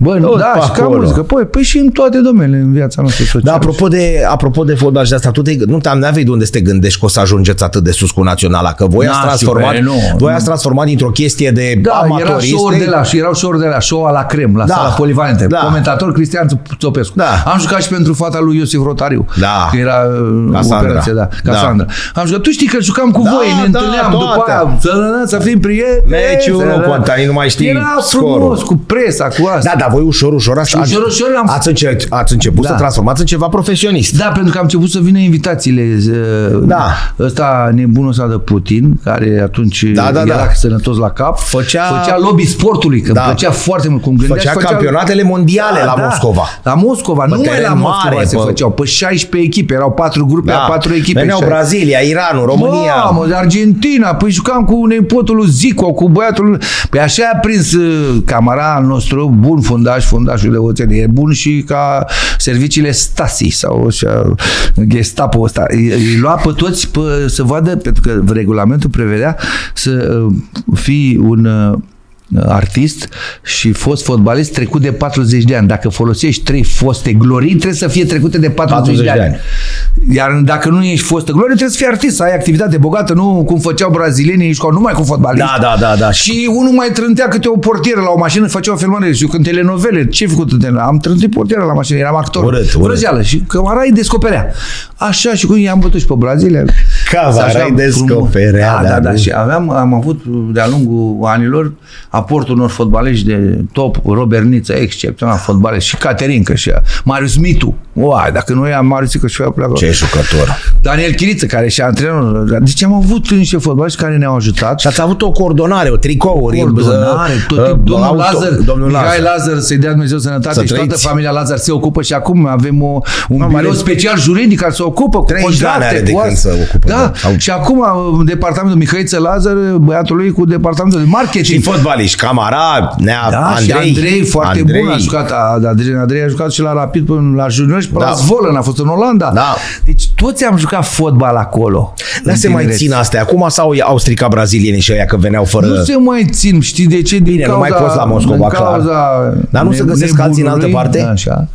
Bă, Tot da, și ca muzică. Păi, păi și în toate domeniile în viața noastră socială. Da, apropo de, apropo de fotbal și de asta, tu te, nu te-am de unde să te gândești că o să ajungeți atât de sus cu naționala, că voi ați transformat, nu, voi ați transformat dintr-o chestie de da, amatoriste. Erau de la, erau show de la show la crem, la da, sala polivalente. Da. Comentator Cristian Țopescu. Da. Am jucat și pentru fata lui Iosif Rotariu. Da. Că era uh, Casandra. operație, da. da. Casandra. Da. Am jucat. Tu știi că jucam cu da, voi, ne da, întâlneam după aia. Să, să fim prieteni. Meciul nu conta, nu mai știi Era frumos, cu presa, cu asta. Da, dar voi ușor, ușor ați, ușor, ușor am... ați, început, ați început da. să transformați în ceva profesionist. Da, pentru că am început să vină invitațiile. Da. Ăsta nebunul ăsta de Putin, care atunci da, da, era da. sănătos la cap, făcea, făcea lobby sportului, că da. plăcea foarte mult. Cum gândea, făcea, făcea campionatele mondiale da, la da. Moscova. La Moscova, nu numai la Moscova mare, se făceau. Pe 16 echipe, erau patru grupe, da. patru echipe. Veneau Brazilia, Iranul, România. Mamă, Argentina, păi jucam cu nepotul lui Zico, cu băiatul. Păi așa a prins uh, camara nostru, bun fundaș, fundașul de oțel, e bun și ca serviciile Stasi sau așa, Gestapo ăsta. Îi lua pe toți pe, să vadă, pentru că regulamentul prevedea să uh, fii un uh, artist și fost fotbalist trecut de 40 de ani. Dacă folosești trei foste glorii, trebuie să fie trecute de 40, 40 de, ani. de ani. Iar dacă nu ești fostă glorie, trebuie să fii artist, să ai activitate bogată, nu cum făceau brazilienii, ești numai cu fotbalist. Da, da, da, da. Și unul mai trântea câte o portieră la o mașină, făcea o filmare și eu când telenovele, ce făcut Am trântit portieră la mașină, eram actor. Urât, urât. Vrăzeală. Și cămarai descoperea. Așa și cum i-am bătut și pe Brazilia. Cămarai descoperea. Da, da, da, da. Și aveam, am avut de-a lungul anilor aportul unor fotbaliști de top, Robert Niță, excepțional fotbalist, și Caterinca și Marius Mitu. Uai, dacă nu e Marius și pleacă. Ce jucător. Daniel Chiriță, care și antrenor. Deci am avut niște fotbaliști care ne-au ajutat. Și ați avut o coordonare, o tricouri. O coordonare, tot uh, domnul auto, Lazar, domnul Mihai Lazar, Lazar să-i dea Dumnezeu sănătate să și toată familia Lazar se ocupă și acum avem o, un no, birou special juridic care se ocupă cu contracte. Cu să ocupă, da. da. Și acum departamentul Mihaiță Lazar, băiatul lui cu departamentul de marketing. Și fotbaliști, Camara, Nea, da, Andrei. Și Andrei, foarte Andrei. bun, a jucat, Andrei, Andrei a jucat și la Rapid până la junior și până da. la Zvolen, a fost în Olanda. Da. Deci toți am jucat fotbal acolo. Dar se mai țin astea acum sau au stricat brazilienii și aia că veneau fără... Nu se mai țin, știi de ce? Din Bine, cauza, nu mai poți la Moscova, clar. Dar nu se găsesc alții în altă parte? Așa.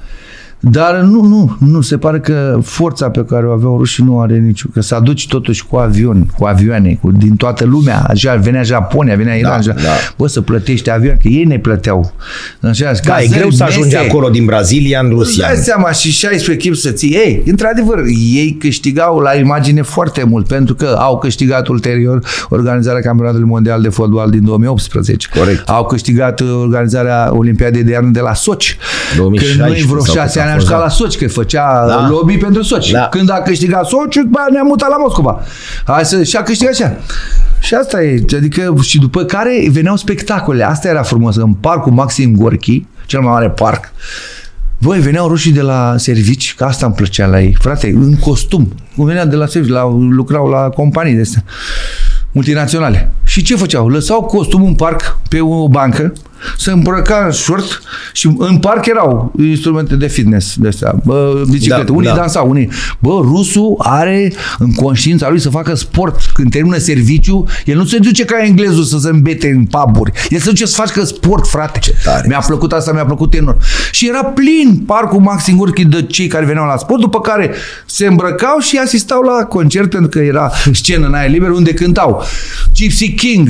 Dar nu, nu, nu, se pare că forța pe care o aveau rușii nu are niciun, că s-a duci totuși cu avion, cu avioane, cu, din toată lumea, așa, venea Japonia, venea Iran, da, da. bă, să plătești avion, că ei ne plăteau. Așa, da, e greu să ajungi mese. acolo din Brazilia în Rusia. Dai seama, și 16 echipe să ții. Ei, într-adevăr, ei câștigau la imagine foarte mult, pentru că au câștigat ulterior organizarea Campionatului Mondial de Fotbal din 2018. Corect. Au câștigat organizarea Olimpiadei de iarnă de la Sochi. 2016. Când noi vreo șase ani ani a jucat la Soci, că făcea da. lobby pentru Soci. Da. Când a câștigat Soci, după ne-a mutat la Moscova. Hai să, și a câștigat așa. Și asta e, adică și după care veneau spectacole. Asta era frumos. În parcul Maxim Gorki, cel mai mare parc, voi veneau rușii de la servici, că asta îmi plăcea la ei. Frate, în costum. Veneau de la servici, la, lucrau la companii de astea multinaționale. Și ce făceau? Lăsau costumul în parc pe o bancă se îmbrăca în short și în parc erau instrumente de fitness de astea, bă, biciclete. Da, unii da. dansau, unii. Bă, rusul are în conștiința lui să facă sport. Când termină serviciu, el nu se duce ca englezul să se îmbete în paburi. El se duce să facă sport, frate. Ce tare mi-a plăcut asta, mi-a plăcut enorm. Și era plin parcul Maxim Gorki de cei care veneau la sport, după care se îmbrăcau și asistau la concert pentru că era scenă în aer liber unde cântau. Gypsy King,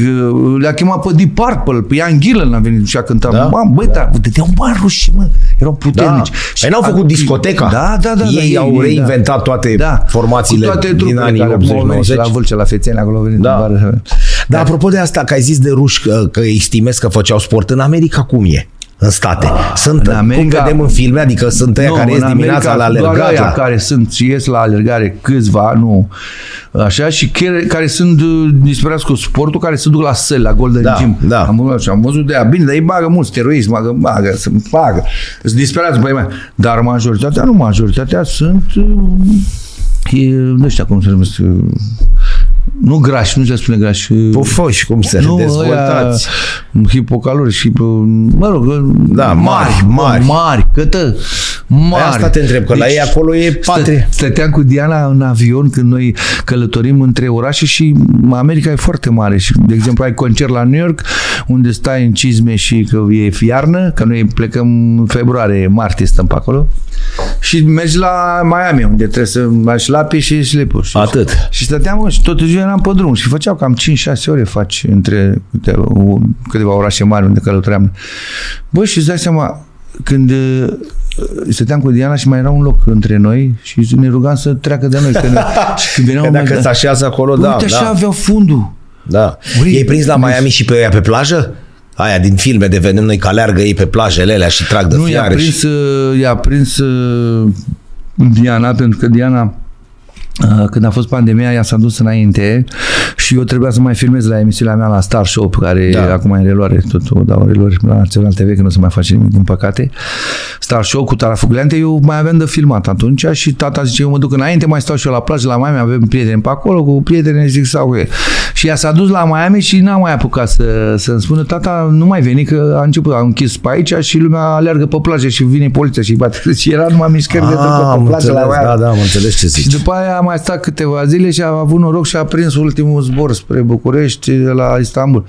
le-a chemat pe Deep Purple, pe Ian Gillan a venit și a cântat. Da? Bă, băi, da, dădeau bani ruși, mă. Erau puternici. Da. Și păi n-au făcut discoteca. Da, da, da. Ei da, au ei, reinventat da. toate da. formațiile Cu toate din anii 80-90. La Vâlcea, la Fețeni, acolo venit da. Dar da, apropo de asta, că ai zis de ruși că, că îi estimezi că făceau sport, în America cum e? În state. Ah, sunt, în America, cum vedem în filme, adică sunt aia care ies dimineața la alergare. Doar care sunt și ies la alergare câțiva, nu așa, și care, care sunt uh, disperați cu sportul, care se duc la săli, la Golden da, Gym. Da. Am, văzut, am văzut de aia. Bine, dar ei bagă mulți terorism, bagă, bagă, să bagă. Sunt disperați, băi, mai. Dar majoritatea, nu, majoritatea sunt uh, e, nu știu cum se numesc, uh, nu grași, nu se spune grași. Pufoși, cum se nu, dezvoltați. Hipocalori și, mă rog, da, mari, mari. Mari, câtă? Mari. Asta te întreb, că deci, la ei acolo e patrie. Stăteam cu Diana în avion când noi călătorim între orașe și America e foarte mare. Și, de exemplu, ai concert la New York, unde stai în cizme și că e iarnă, că noi plecăm în februarie, martie stăm pe acolo. Și mergi la Miami, unde trebuie să mai lapi și slipuri. Atât. Și stăteam și tot ziua eram pe drum și făceau cam 5-6 ore faci între câteva, câteva orașe mari unde călătoream. Bă, și îți dai seama, când uh, stăteam cu Diana și mai era un loc între noi și ne rugam să treacă de noi. Că ne, și când veneau că dacă se așează acolo, bă, da. Uite, așa da. aveau fundul. Da. Ui, Ei prins la Miami și pe ea pe plajă? Aia din filme de vedem noi că aleargă ei pe plajele alea și trag de nu, fiare. Nu, i-a prins, și... Uh, i-a prins uh, Diana, pentru că Diana Uh, când a fost pandemia, ea s-a dus înainte și eu trebuia să mai filmez la emisiunea mea la Star Show, care da. acum e în reluare, totul dau reluare la Național TV, că nu se mai face nimic, din păcate. Star Show cu Tara Fugleante, eu mai aveam de filmat atunci și tata zice, eu mă duc înainte, mai stau și eu la plajă, la Miami, avem prieteni pe acolo, cu prieteni, zic, sau cu Și ea s-a dus la Miami și n-a mai apucat să, să-mi spună, tata, nu mai veni, că a început, a închis pe aici și lumea alergă pe plajă și vine poliția și bate. Și era numai mișcări de tot pe plajă la Da, da, am înțeles ce zici. Și după aia mai stat câteva zile și a avut noroc și a prins ultimul zbor spre București, la Istanbul.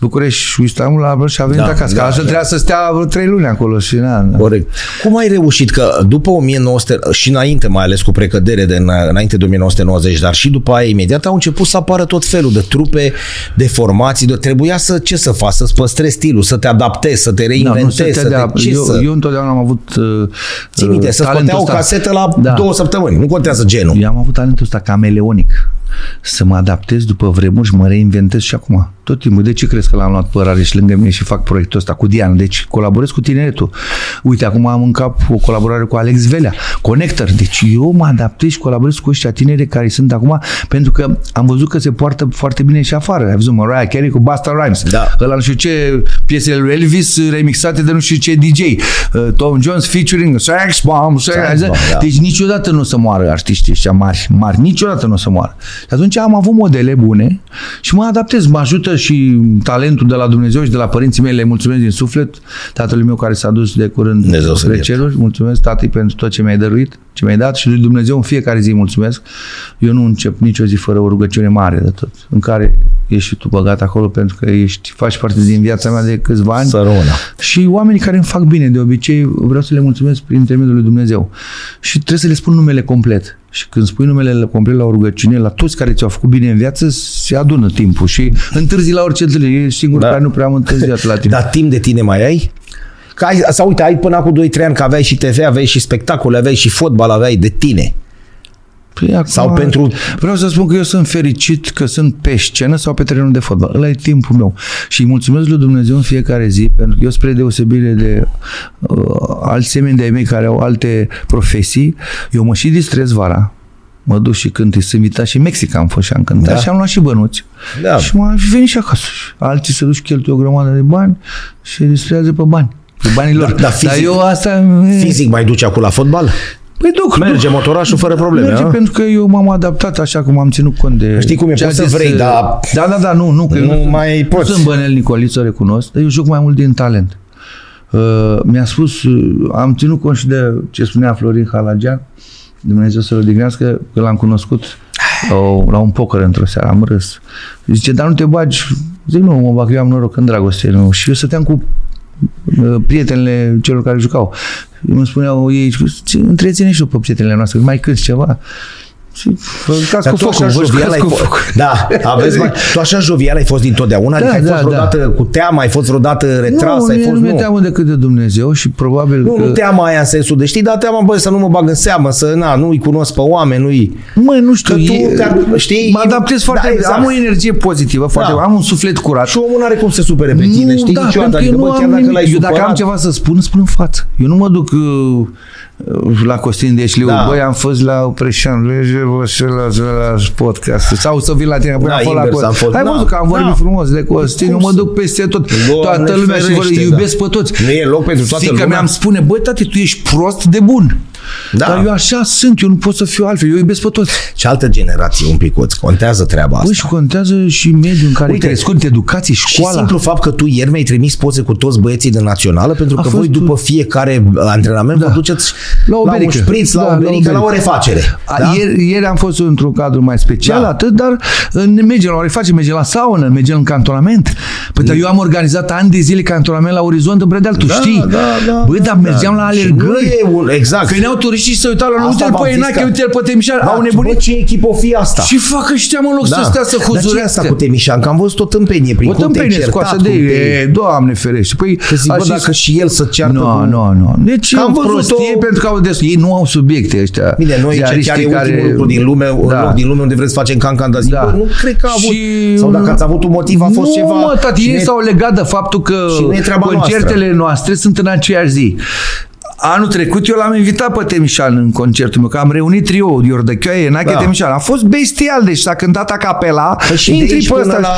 București și Istanbul a și a venit da, acasă. Da, că da. trebuia să stea vreo trei luni acolo. Și, na, na. Corect. Cum ai reușit că după 1900 și înainte, mai ales cu precădere de înainte de 1990, dar și după aia imediat au început să apară tot felul de trupe, de formații, de trebuia să ce să faci, să-ți păstrezi stilul, să te adaptezi, să te reinventezi, da, să te, să te eu, să... eu întotdeauna am avut uh, Ții minte, să-ți o casetă la da. două săptămâni, nu contează genul. Eu am avut talentul ăsta cameleonic să mă adaptez după vremuri și mă reinventez și acum. Tot timpul. De ce crezi că l-am luat pe Rareș lângă mine și fac proiectul ăsta cu Diana? Deci colaborez cu tineretul. Uite, acum am în cap o colaborare cu Alex Velea, Connector. Deci eu mă adaptez și colaborez cu ăștia tineri care sunt acum pentru că am văzut că se poartă foarte bine și afară. Ai văzut Mariah Carey cu Basta Rhymes. Da. Ăla nu știu ce piesele lui Elvis remixate de nu știu ce DJ. Uh, Tom Jones featuring Sex Bomb. Sex, Sex Bomb da. Deci niciodată nu o să moară artiștii ăștia mari, mari. Niciodată nu o să moară. Și atunci am avut modele bune și mă adaptez. Mă ajută și talentul de la Dumnezeu și de la părinții mei. Le mulțumesc din suflet. Tatălui meu care s-a dus de curând Dumnezeu spre ceruri. Mulțumesc, tati, pentru tot ce mi-ai dăruit, ce mi-ai dat și lui Dumnezeu în fiecare zi mulțumesc. Eu nu încep nicio zi fără o rugăciune mare de tot, în care ești și tu băgat acolo pentru că ești, faci parte din viața mea de câțiva ani. Sărăuna. Și oamenii care îmi fac bine, de obicei, vreau să le mulțumesc prin intermediul lui Dumnezeu. Și trebuie să le spun numele complet. Și când spui numele complet la o rugăciune, la toți care ți-au făcut bine în viață, se adună timpul și întârzi la orice întâlnire. Ești singur da. care nu prea am întârziat la timp. Dar timp de tine mai ai? Că ai, sau uite, ai până acum 2-3 ani că aveai și TV, aveai și spectacole, aveai și fotbal, aveai de tine. Păi acum, sau pentru... Vreau să spun că eu sunt fericit că sunt pe scenă sau pe terenul de fotbal. Ăla e timpul meu. Și îi mulțumesc lui Dumnezeu în fiecare zi, pentru că eu, spre deosebire de uh, alți semeni de mei care au alte profesii, eu mă și distrez vara. Mă duc și cânt, sunt invitat și în Mexic am fost și am cântat da. și am luat și bănuți. Da. Și m-am venit și acasă. Alții se duc și cheltuie o grămadă de bani și distrează pe bani. Pe banii lor. Da, da, fizic, Dar eu asta... Fizic mai duci acum la fotbal? Păi duc. Merge duc. motorașul fără probleme, Merge a? pentru că eu m-am adaptat așa cum am ținut cont de... Știi cum e, ce a poți să zis, vrei, uh, dar- Da, da, da, nu, nu. Că Nu eu mai nu poți. sunt bănel Nicoliță, recunosc, dar eu joc mai mult din talent. Uh, mi-a spus, uh, am ținut cont și de ce spunea Florin Halagian, Dumnezeu să-l odihnească, că l-am cunoscut la, o, la un poker într-o seară, am râs. Zice, dar nu te bagi? Zic, nu, mă bag, eu am noroc în dragoste. Nu. Și eu stăteam cu uh, prietenele celor care jucau. Îmi spuneau ei, "Ce, întreține și după prietenele noastre, mai cânti ceva. Și vă jucați Dar cu tu așa focul, vă jovial jucați ai cu fost. focul. Da, aveți mai... Tu așa jovial ai fost dintotdeauna? Da, adică ai da, fost da. vreodată cu teamă, ai fost vreodată retras, nu, ai mie fost... nu mi-e teamă decât de Dumnezeu și probabil Nu, că... nu teama aia în sensul de știi, dar teama, băi, să nu mă bag în seamă, să na, nu-i cunosc pe oameni, nu-i... Măi, nu știu, Că tu e, te- știi, mă adaptez foarte da, bine, exact. am o energie pozitivă, foarte, Da. am un suflet curat. Și omul nu are cum să se supere pe tine, știi, da, niciodată. pentru că Adică, eu nu bă, chiar am dacă nimic. l-ai Eu dacă am supărat, ceva să spun, spun în față. Eu nu mă duc uh, uh, la Costin Deșliu, Da. da. băi, am fost la Opreșan, lege, bă, și la, la podcast. Sau să vin la tine, băi, Da, am fost la invers, Costin. am fost, Hai da. văzut că am vorbit Da. frumos de Costin, eu Cum mă să- duc peste tot. Doamne Toată lumea și vă ferește, iubesc da. pe toți. Nu e loc pentru toată Fiica lumea. mea îmi spune, băi, tati, tu ești prost de bun. Da. Dar eu așa sunt, eu nu pot să fiu altfel, eu iubesc pe toți. Și altă generație un picuț, contează treaba asta. Băi, și contează și mediul în care Uite, ai crescut, educație, Și școala. simplu fapt că tu ieri mi-ai trimis poze cu toți băieții de națională, pentru A că fost voi după fiecare antrenament Da. vă duceți La o la un berică. șpriț, la Da, o la o berică, la o berică. refacere. A, Da? Ieri, ieri am fost într-un cadru mai special, Da. da. atât, dar uh, ne mergem la o refacere, mergem la saună, mergem în cantonament. Păi, dar eu am organizat ani de zile cantonament la Orizont în Predeal, tu Da, știi? da, da, Băi, dar mergeam la Și alergări. nu e un, exact. Veneau turiștii și se uitau la noi, Asta uite-l v-am pe zis Enache, că- uite-l pe Temișan, Da, au bă, nebunit. ce echipă o fi asta? Și fac ăștia, mă, în loc să stea să Dar ce e asta huzurească. cu Temișan? Că am văzut o tâmpenie prin O cum te-ai tâmpenie certat, scoasă cum de ei. te-ai- E, Doamne ferește. Păi, Că zic, a bă, zis- dacă și el să ceartă Nu, cu... nu, nu. Deci Că am am văzut prostie o- pentru că au des... ei nu au subiecte ăștia. Bine, noi ce ziariștii chiar e ultimul lucru din lume, un Da. loc din lume unde vreți să facem cancan, dar zic, Da. bă, nu cred că a avut. Și- Sau dacă ați avut un motiv, a fost nu, ceva... mă, tati, și ei ne- s-au legat de faptul că Și nu e treaba concertele noastre sunt în aceeași zi. Anul trecut eu l-am invitat pe Temișan în concertul meu, că am reunit trio, Iordăchioaie, Enache, Da. da. Temișan. A fost bestial, deci s-a cântat a capela. Păi și de intri aici pe până ăsta. la-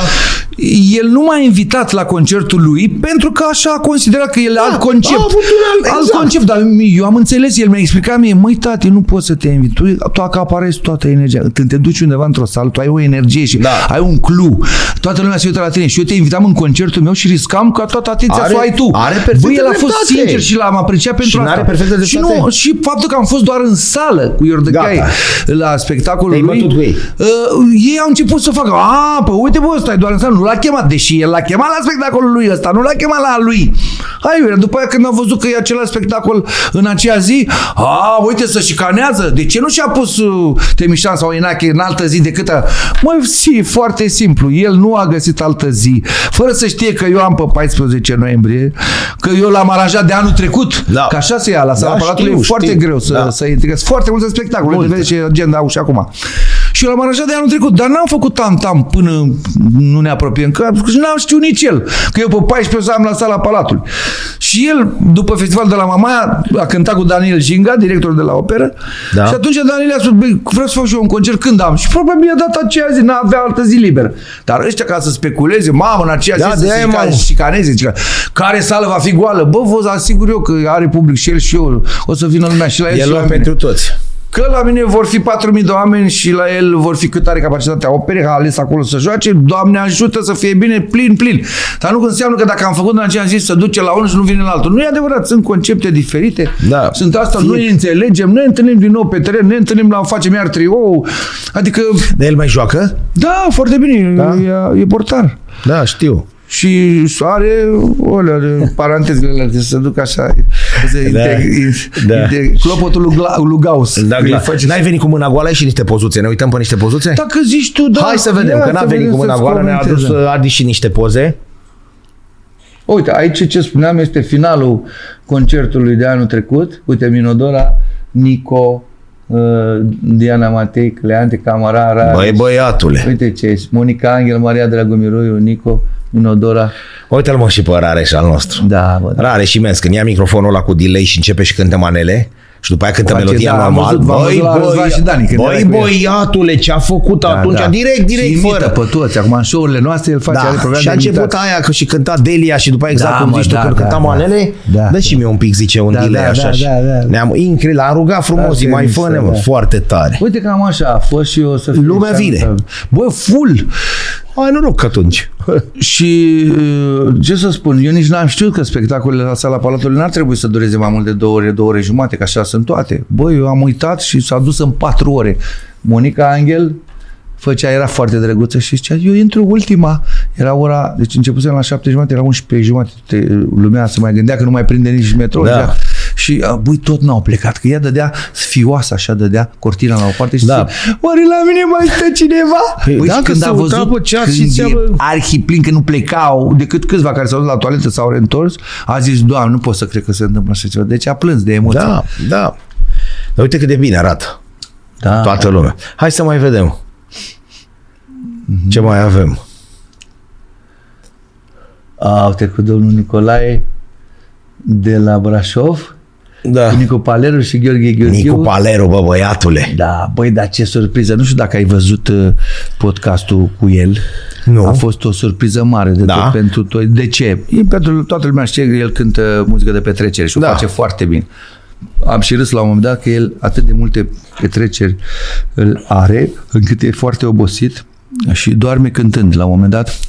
El nu m-a invitat la concertul lui pentru că așa a considerat că el are alt concept. a avut un alt- alt exact. concept, dar eu am înțeles, el mi-a explicat mie, măi tati, nu poți să te invit, tu, tu acaparezi toată energia. Când te duci undeva într-o sală, tu ai o energie și Da. ai un clu. Toată lumea se uită la tine și eu te invitam în concertul meu și riscam ca toată atenția Are- să o ai tu. are perfectă Băi, el a fost dreptate. sincer și l-am apreciat pentru n-are asta. perfectă și, dreptate. nu, și faptul că am fost doar în sală cu Iordăchai Gata. la spectacolul Te-ai lui, bătut cu ei. Uh, ei au început să facă, a, păi uite bă, ăsta e doar în sală, nu l-a chemat, deși el l-a chemat la spectacolul lui ăsta, nu l-a chemat la al lui. Hai, iurea, după aia când am văzut că e același spectacol în aceea zi, a, uite să șicanează, de ce nu și-a pus uh, Temișan sau Enache în altă zi decât a... Măi, si, foarte simplu, el nu a găsit altă zi, fără să știe că eu am pe 14 noiembrie, că eu l-am aranjat de anul trecut, Da. că așa se ia la sala Da, Palatului, știu, e foarte știu. greu să, Da. să integrez foarte multe spectacole, Multe. de vezi ce agenda au și acum. Și eu l-am aranjat de anul trecut, dar n-am făcut tam-tam până nu ne apropiem, că și n-am știut nici el, că eu pe 14 o să am la sala Palatului. Și el, după festivalul de la Mamaia, a cântat cu Daniel Jinga, directorul de la operă, Da. și atunci Daniel a spus, băi, vreau să fac și eu un concert când am. Și probabil a dat aceea zi, n-avea altă zi liberă. Dar ăștia ca să speculeze, mamă, în aceea Da, zi de să aia, se mă. șicaneze, zice, care sală va fi goală? Bă, vă asigur eu că are public și el și eu, o să vină lumea și la el E și la loc mine. pentru toți. Că la mine vor fi 4.000 de oameni și la el vor fi cât are capacitatea operei, a ales acolo să joace, Doamne ajută să fie bine, plin, plin. Dar nu înseamnă că dacă am făcut în aceea zi să duce la unul și nu vine la altul. Nu e adevărat, sunt concepte diferite. Da. Sunt asta, Fie- noi ne înțelegem, ne întâlnim din nou pe teren, ne întâlnim la facem iar trio. Adică, De el mai joacă? da, foarte bine, Da? e, e portar. Da, știu. Și are olea de parantezele alea, de să duc așa, să Da. integ- Da. integ- clopotul lui, Gla- lui Gauss. Da, Îi clar. face- N-ai venit cu mâna goală ai și niște pozuțe. Ne uităm pe niște pozuțe? Dacă zici tu, da. Hai să vedem, ia că n-a să venit vedem cu mâna să-ți goală, ne-a adus comenteze. uh, Adi și niște poze. Uite, aici ce spuneam este finalul concertului de anul trecut. Uite, Minodora, Nico, uh, Diana Matei, Cleante, Camara, Rareș. Băi, băiatule. Uite ce ești. Monica Angel, Maria Dragomiroiu, Nico, Minodora. Uite-l mă și pe Rareș al nostru. Da, bă, da. Rareș imens, când ia microfonul ăla cu delay și începe și cântă manele Și după aia cântă Face, melodia da, am normal. văzut, v-am văzut la Răzvan și Dani, când băi, era cu el. băiatule, ce a făcut atunci? Direct, direct, și imită fără. pe toți. Acum în show-urile noastre el face are Da, programe și a de început imitat. aia că și cânta Delia și după aia exact Da, cum mă, zici tu da, când da, cânta da. manele, Da. dă și mie un pic, zice, un Da, delay da, așa. da, și da, da. Ne-am incredibil, l-a rugat frumos, Asta e e mai mișto, fă da. foarte tare. Uite că am așa, a fost și eu să fiu Lumea așa, vine. Bă, full! Ai noroc atunci. Și uh, ce să spun, eu nici n-am știut că spectacolele la sala Palatului n-ar trebui să dureze mai mult de două ore, două ore jumate, că așa sunt toate. Bă, eu am uitat și s-a dus în patru ore. Monica Angel făcea, era foarte drăguță și zicea, eu intru ultima. Era ora, deci începusem la șapte jumate, era 11 jumate. Te, lumea se mai gândea că nu mai prinde nici metro. Da. Și a, băi, tot n-au plecat, că ea dădea sfioasă, așa dădea cortina la o parte și Da. zicea, oare la mine mai stă cineva? Păi, Băi, dacă și când se a uita văzut pe ceas și când zicea, e bă- arhiplin că nu plecau, decât câțiva care s-au dus la toaletă s-au reîntors, a zis, Doamne, nu pot să cred că se întâmplă așa ceva. Deci a plâns de emoție. Da, da. Dar uite cât de bine arată da. toată lumea. Hai să mai vedem. Ce mai avem? A trecut domnul Nicolae de la Brașov, Da. cu Nicu Paleru și Gheorghe Gheorghiu. Nicu Palero, bă, băiatule. Da, băi, dar ce surpriză. Nu știu dacă ai văzut uh, podcastul cu el. Nu. A fost o surpriză mare de Da. tot pentru toi. De ce? E pentru toată lumea știe că el cântă muzică de petrecere și o Da. face foarte bine. Am și râs la un moment dat că el atât de multe petreceri îl are, încât e foarte obosit și doarme cântând. La un moment dat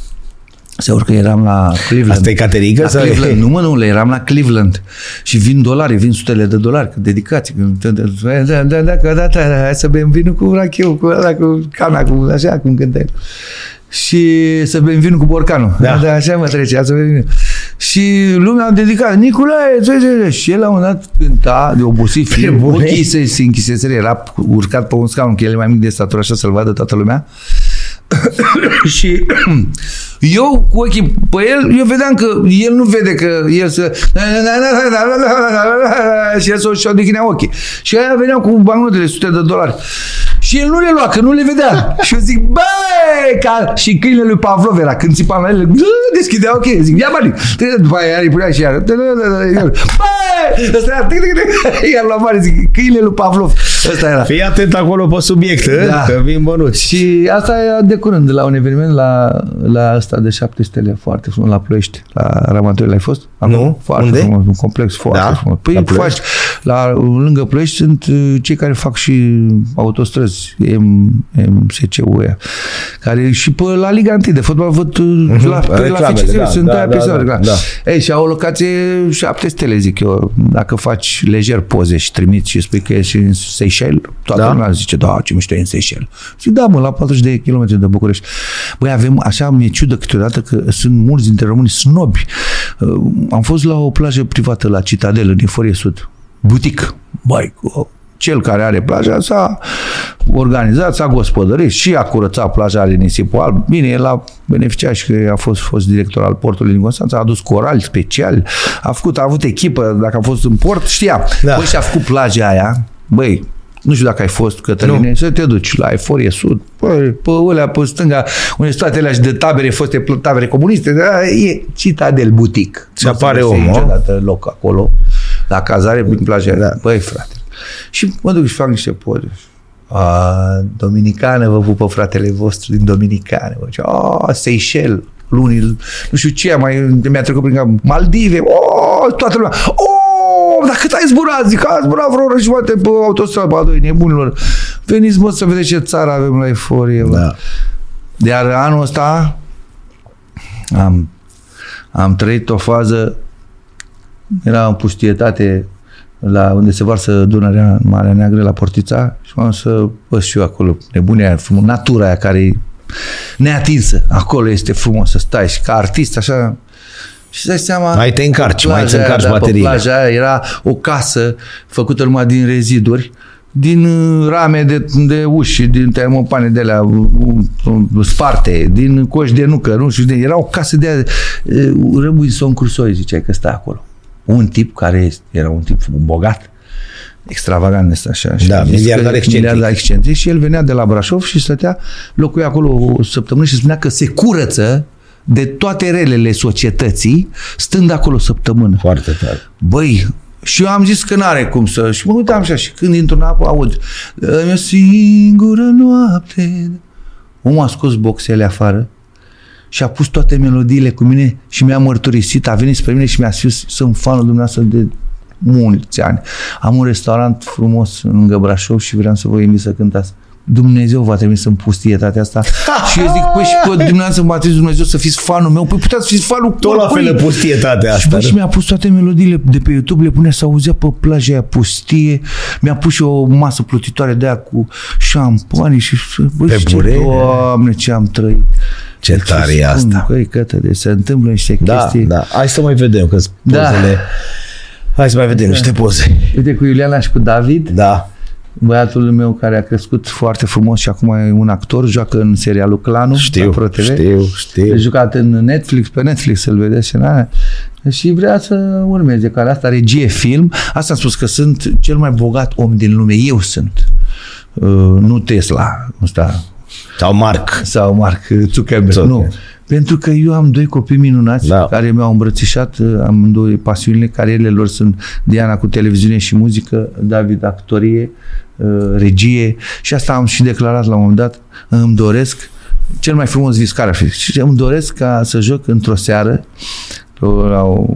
se urcă, eram la Cleveland. Asta e caterică La sau e- Cleveland. Nu, mă, nu, le eram la Cleveland și vin dolari, vin sutele de dolari, dedicații. Da, da, da, da, da, da, da, da, hai să bem vinul cu rachiu, cu ăla, cu cana, cu așa, cum cântă el. Și să bem vinul cu borcanul. Da. Da. da așa mă trece, hai să bem vinul. Și lumea a dedicat, Nicolae, ce, ce, ce. Și el la un dat cânta de obosit, fiind, bune? ochii se, se închiseseră, era urcat pe un scaun, că el e mai mic de statură, așa să-l vadă toată lumea. și eu cu ochii pe el, eu vedeam că el nu vede că el să... și el să-și odihnea ochii. Și aia veneau cu bancnotele, sute de dolari. Și el nu le lua, că nu le vedea. Și eu zic, băi, ca... Și câinele lui Pavlov era, când țipa la el, deschidea ochii. Zic, ia bani. După aia îi punea și iar. Băi, ăsta era, tic, tic, tic. iar la mare, zic, câinele lui Pavlov. Ăsta era. Fii atent acolo pe subiect, Da. că vin bănuți. Și asta e de curând, la un eveniment la, la ăsta de șapte stele, foarte frumos, la Ploiești, la Ramatorii, l-ai fost? Nu. Foarte Unde? frumos, un complex foarte Da? frumos. Păi La faci, Ploiești? la, lângă Ploiești sunt uh, cei care fac și autostrăzi, M, MSC-ul ăia, care și pe la Liga 1 de fotbal văd uh, la, pe la Reclamele, FCSB, da, sunt da, aia da, episoade, da, da, da. Ei, și au o locație șapte stele, zic eu. Dacă faci lejer poze și trimiți și spui că ești în Seychelles, toată Da? lumea zice, da, ce mișto e în Seychelles. Zic, da, mă, la 40 de kilometri de București. Băi, avem, așa mi-e ciudă câteodată că sunt mulți dintre români snobi. Uh, Am fost la o plajă privată la Citadelă, din Forie Sud. Butic. Băi, cu- cel care are plaja s-a organizat, s-a gospodărit și a curățat plaja, are nisipul alb. Bine, el a beneficiat și că a fost, fost director al portului din Constanța, a adus corali speciali, a făcut, a avut echipă, dacă a fost în port, știa. Da. Băi, și a făcut plaja aia, băi, nu știu dacă ai fost, Cătăline, să te duci la Eforie Sud, băi, pe ălea, pe stânga, unde sunt toate alea și de tabere, foste pl- tabere comuniste, da, e Citadel Butic. Și Nu o să apare găsești omul. niciodată loc acolo, la cazare, prin plaja. Da. Băi, frate. Și mă duc și fac niște poze. A, Dominicană, vă pupă fratele vostru din Dominicană. Bă, a, Seychelles, lunii, nu știu ce, mai mi-a trecut prin cap, Maldive, o, toată lumea, o, dar cât ai zburat? Zic, a zburat vreo oră jumate pe autostradă, bă, doi nebunilor. Veniți, mă, să vedeți ce țară avem la euforie, bă. Da. Iar anul ăsta am, am trăit o fază, era în pustietate la unde se varsă Dunărea în Marea Neagră, la Portița și m-am să văd și eu acolo, nebunia aia, frumos, natura aia care e neatinsă. Acolo este frumos să stai și ca artist așa și să dai seama... Mai te încarci, pe mai îți plaja aia, încarci da, pe bateriile. plaja aia era o casă făcută numai din reziduri, din uh, rame de, de uși, din termopane de alea uh, uh, sparte, din coși de nucă, nu știu, de, era o casă de aia, uh, Robinson Crusoe, ziceai că stă acolo. Un tip care este- era un tip bogat, extravagant ăsta așa. și Da, a zis miliardar că- excentric. miliardar excentric și el venea de la Brașov și stătea, locuia acolo o săptămână și spunea că se curăță de toate relele societății, stând acolo o săptămână. Foarte tare. Băi, Și eu am zis că n-are cum să... Și mă uitam așa și când intru în apă aud Dă-mi o singură noapte. Omul a scos boxele afară și a pus toate melodiile cu mine și mi-a mărturisit, a venit spre mine și mi-a spus sunt fanul dumneavoastră de mulți ani. Am un restaurant frumos lângă Brașov și vreau să vă invit să cântați. Dumnezeu va trebui să-mi pustietatea asta. și eu zic, păi și pe dumneavoastră va trebui Dumnezeu să fiți fanul meu. Păi puteți să fiți fanul Tot la fel de pustietatea asta. Și, bă, și mi-a pus toate melodiile de pe YouTube, le punea să auzea pe plaja aia pustie. Mi-a pus și o masă plutitoare de aia cu șampanie și bă, Pe ce, burele. doamne, ce am trăit. Ce tare e asta. Băi, cătăle, se întâmplă niște Da, chestii. da. Hai să mai vedem, că Da. pozele... Hai să mai vedem niște poze. Uite, cu Iuliana și cu David, Da. Băiatul meu care a crescut foarte frumos și acum e un actor, joacă în serialul Clanul Știu, la ProTV. știu, știu. A jucat în Netflix, pe Netflix să-l vedeți și, na, și vrea să urmeze care asta, regie film. Asta am spus că sunt cel mai bogat om din lume. Eu sunt. Uh, nu Tesla, ăsta, Sau Marc. sau Mark Zuckerberg. Zuckerberg. Nu. Pentru că eu am doi copii minunați Da. care mi-au îmbrățișat uh, amândoi pasiunile, carierele lor sunt Diana cu televiziune și muzică, David actorie, uh, regie și asta am și declarat la un moment dat, îmi doresc cel mai frumos vis care ar fi. Și îmi doresc ca să joc într-o seară o- la o,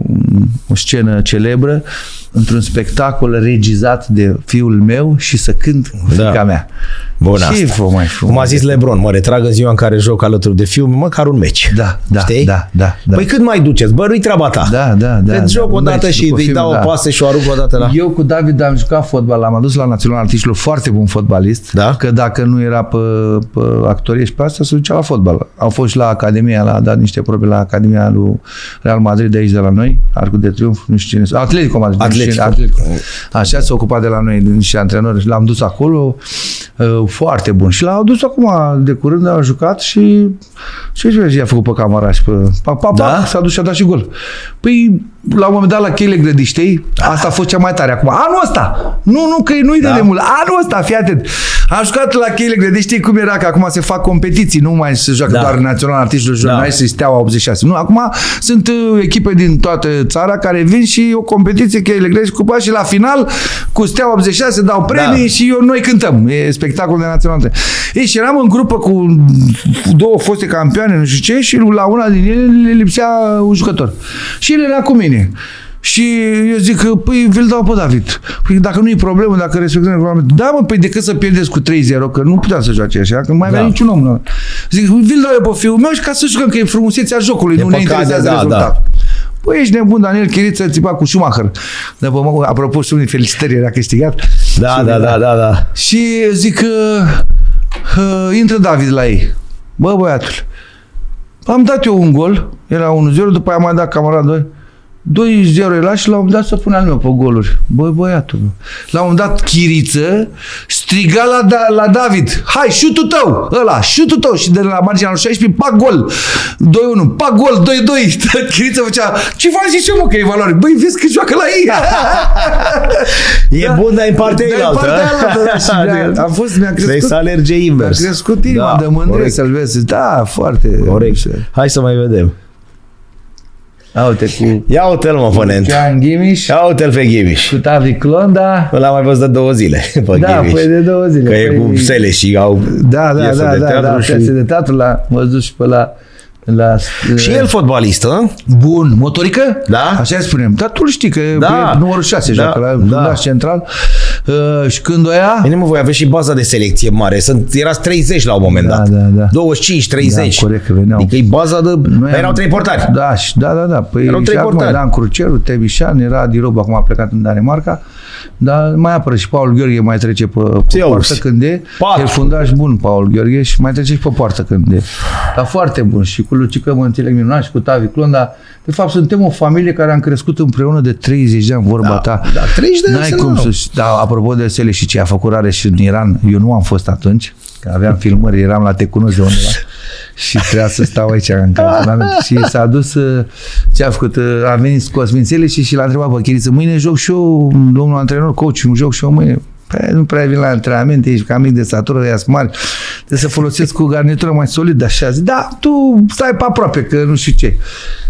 o scenă celebră într-un spectacol regizat de fiul meu și să cânt Da. fica mea. Bun Ce asta. vă mai frumos? Cum a zis Lebron, mă retrag în ziua în care joc alături de fiul meu, măcar un meci. Da, da, Știi? da, da, da. Păi cât mai duceți? Bă, nu-i treaba ta. Da, da, da. Îți da, joc o un dată meci și după îi film, dau o da. pasă și o arunc o dată la... Eu cu David am jucat fotbal, l-am adus la Național Artiștilor, foarte bun fotbalist, Da? că dacă nu era pe, pe actorie și pe asta, se ducea la fotbal. Au fost și la Academia, l-a dat niște probe la Academia lui Real Madrid de aici de la noi, Arcul de Triunf, nu știu cine, Atletico Madrid. nu știu cine, Atletico. Atletico. Așa s-a ocupat de la noi niște antrenori și l-am dus acolo, uh, foarte bun. Și l-au dus acum de curând, a jucat și și ce i-a făcut pe camera și pe... Pa, pa, pa, Da? s-a dus și a dat și gol. Păi, la un moment dat, la cheile grădiștei, asta a fost cea mai tare acum. Anul ăsta! Nu, nu, că nu-i Da. de mult. Anul ăsta, fii atent. Am jucat la cheile grădiștii cum era, că acum se fac competiții, nu mai se joacă Da. doar național artiștilor jurnaliști, steaua 86. Nu, acum sunt uh, echipe din toată țara care vin și o competiție cheile grădiști cu și la final cu steaua 86 dau premii Da. și eu, noi cântăm. E spectacol de național. Ei, și eram în grupă cu două foste campioane, nu știu ce, și la una din ele le lipsea un jucător. Și el era cu mine. Și eu zic că, păi, vi-l dau pe David. Păi, dacă nu e problemă, dacă respectăm regulamentul. Da, mă, păi decât să pierdeți cu 3-0, că nu puteam să joace așa, că nu mai avea Da. niciun om. Nu. Zic, vi-l dau eu pe fiul meu și ca să jucăm, că e frumusețea jocului, E nu ne păcat de- interesează da, rezultatul. Păi ești nebun, Daniel Chiriță țipa cu Schumacher. De pe, mă, apropo, și unii felicitări, era câștigat. Da, Și- da, da, da, da. și zic că uh, intră David la ei. Bă, băiatul, am dat eu un gol, era 1-0, după aia am mai dat camarada 2. 2-0 era și la un moment dat să pune al meu pe goluri. Băi, băiatul, meu. la un moment dat Chiriță striga la, da, la David, hai, șutul tău, ăla, șutul tău și de la marginea lui 16, pac gol, 2-1, pac gol, 2-2, Chiriță făcea, ce faci și eu, mă, că e valoare? Băi, vezi că joacă la ei. E bun, dar în partea Dar în ailaltă. partea ailaltă, da, și mi-a- a fost- mi-a Să-i crescut- să alerge invers. a crescut inima Da, de mândrie corect. să-l vezi. Da, foarte. Corect. Hai să mai vedem. A, uite, cu Ia uite-l, mă, ponent. Cean Ghimiș, Ia uite-l pe Ghiviș. cu Tavi Clonda. L-am mai văzut de două zile pe Da, Ghiviș. păi de două zile. Că e Păi- cu sele și au Da, da, piesă da, de da, teatru da, și... piese de teatru l-a văzut și pe la... la Și el fotbalist, hă? Bun, motorică? Da. Așa îi spunem. Dar tu îl știi că Da. e numărul 6 Da, joacă la da. fundaș central. Uh, și când o ia... Bine, mă, voi aveți și baza de selecție mare. Sunt, erați 30 la un moment Da, dat. da, da. 25, 30. Da, corect, că veneau. Adică e baza de... Noi Dar erau am- trei portari. Da, și, da, da, da. Păi Erau trei și acum portari. era în Cruceru, Tebișan, era Dirob, acum a plecat în Danemarca, dar mai apără și Paul Gheorghe mai trece pe, pe Ce poartă auzi? când e. Patru. E fundaș bun, Paul Gheorghe, și mai trece și pe poartă când e. Dar foarte bun. Și cu Lucică mă înțeleg minunat și cu Tavi Clon, dar de fapt suntem o familie care am crescut împreună de 30 de ani, vorba Da, ta. da, 30 de ani N-ai se cum n-au. să... Da, apropo de Sele și ce a făcut rareș și în Iran, eu nu am fost atunci, că aveam filmări, eram la Te cunosc de undeva și trebuia să stau aici în cantonament și s-a dus uh, ce a făcut, uh, a venit Cosmin Sele și, și l-a întrebat pe Chiriță, mâine joc și eu, domnul antrenor, coach, un joc și eu mâine. Păi, nu prea vin la antrenamente, ești cam mic de statură, ea mari. Trebuie să folosesc cu garnitură mai solidă, așa. Zic, da, tu stai pe aproape, că nu știu ce.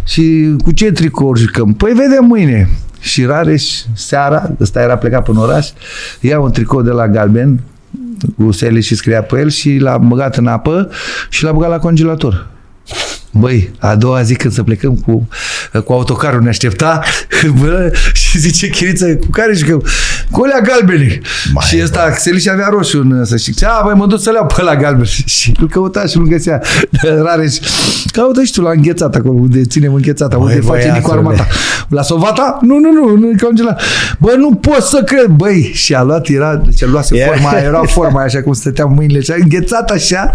Și cu ce tricouri jucăm? Păi vedem mâine. și Rareș, seara, ăsta era plecat până oraș, ia un tricou de la Galben, cu sele și scria pe el și l-a băgat în apă și l-a băgat la congelator. Băi, a doua zi când să plecăm cu, cu autocarul ne aștepta bă, și zice Chiriță, cu care și că cu alea galbene. Mai și ăsta Axel și avea roșu în ăsta și zicea, băi, mă duc să le iau pe la galben. Și îl căuta și nu găsea. Rare și caută și tu la înghețat acolo, unde ținem înghețata, unde băi, face cu armata. La sovata? Nu, nu, nu, nu congelat. Bă, nu pot să cred. Băi, și a luat, era, ce luase yeah. forma, era forma așa cum stăteam mâinile, așa, înghețat așa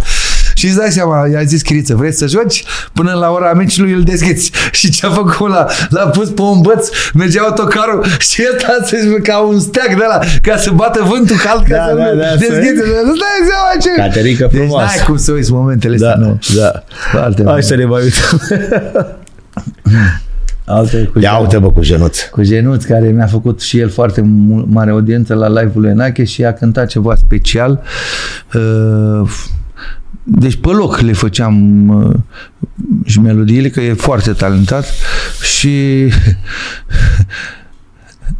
și îți dai seama, i-a zis Chiriță, vreți să joci? Până la ora meciului îl desgheți. Și ce a făcut la L-a pus pe un băț, mergea autocarul și ăsta să ca un steag de la ca să bată vântul cald ca da, să da, da, desghețe. Îți dai seama ce... Caterica frumoasă. Deci n-ai cum să uiți momentele da, astea, nu. Da, Foarte Hai să ne mai uităm. Alte cu Ia uite bă cu Genuț. Cu Genuț, care mi-a făcut și el foarte mare audiență la live-ul Enache și a cântat ceva special. Uh, deci pe loc le făceam uh, și melodiile, că e foarte talentat și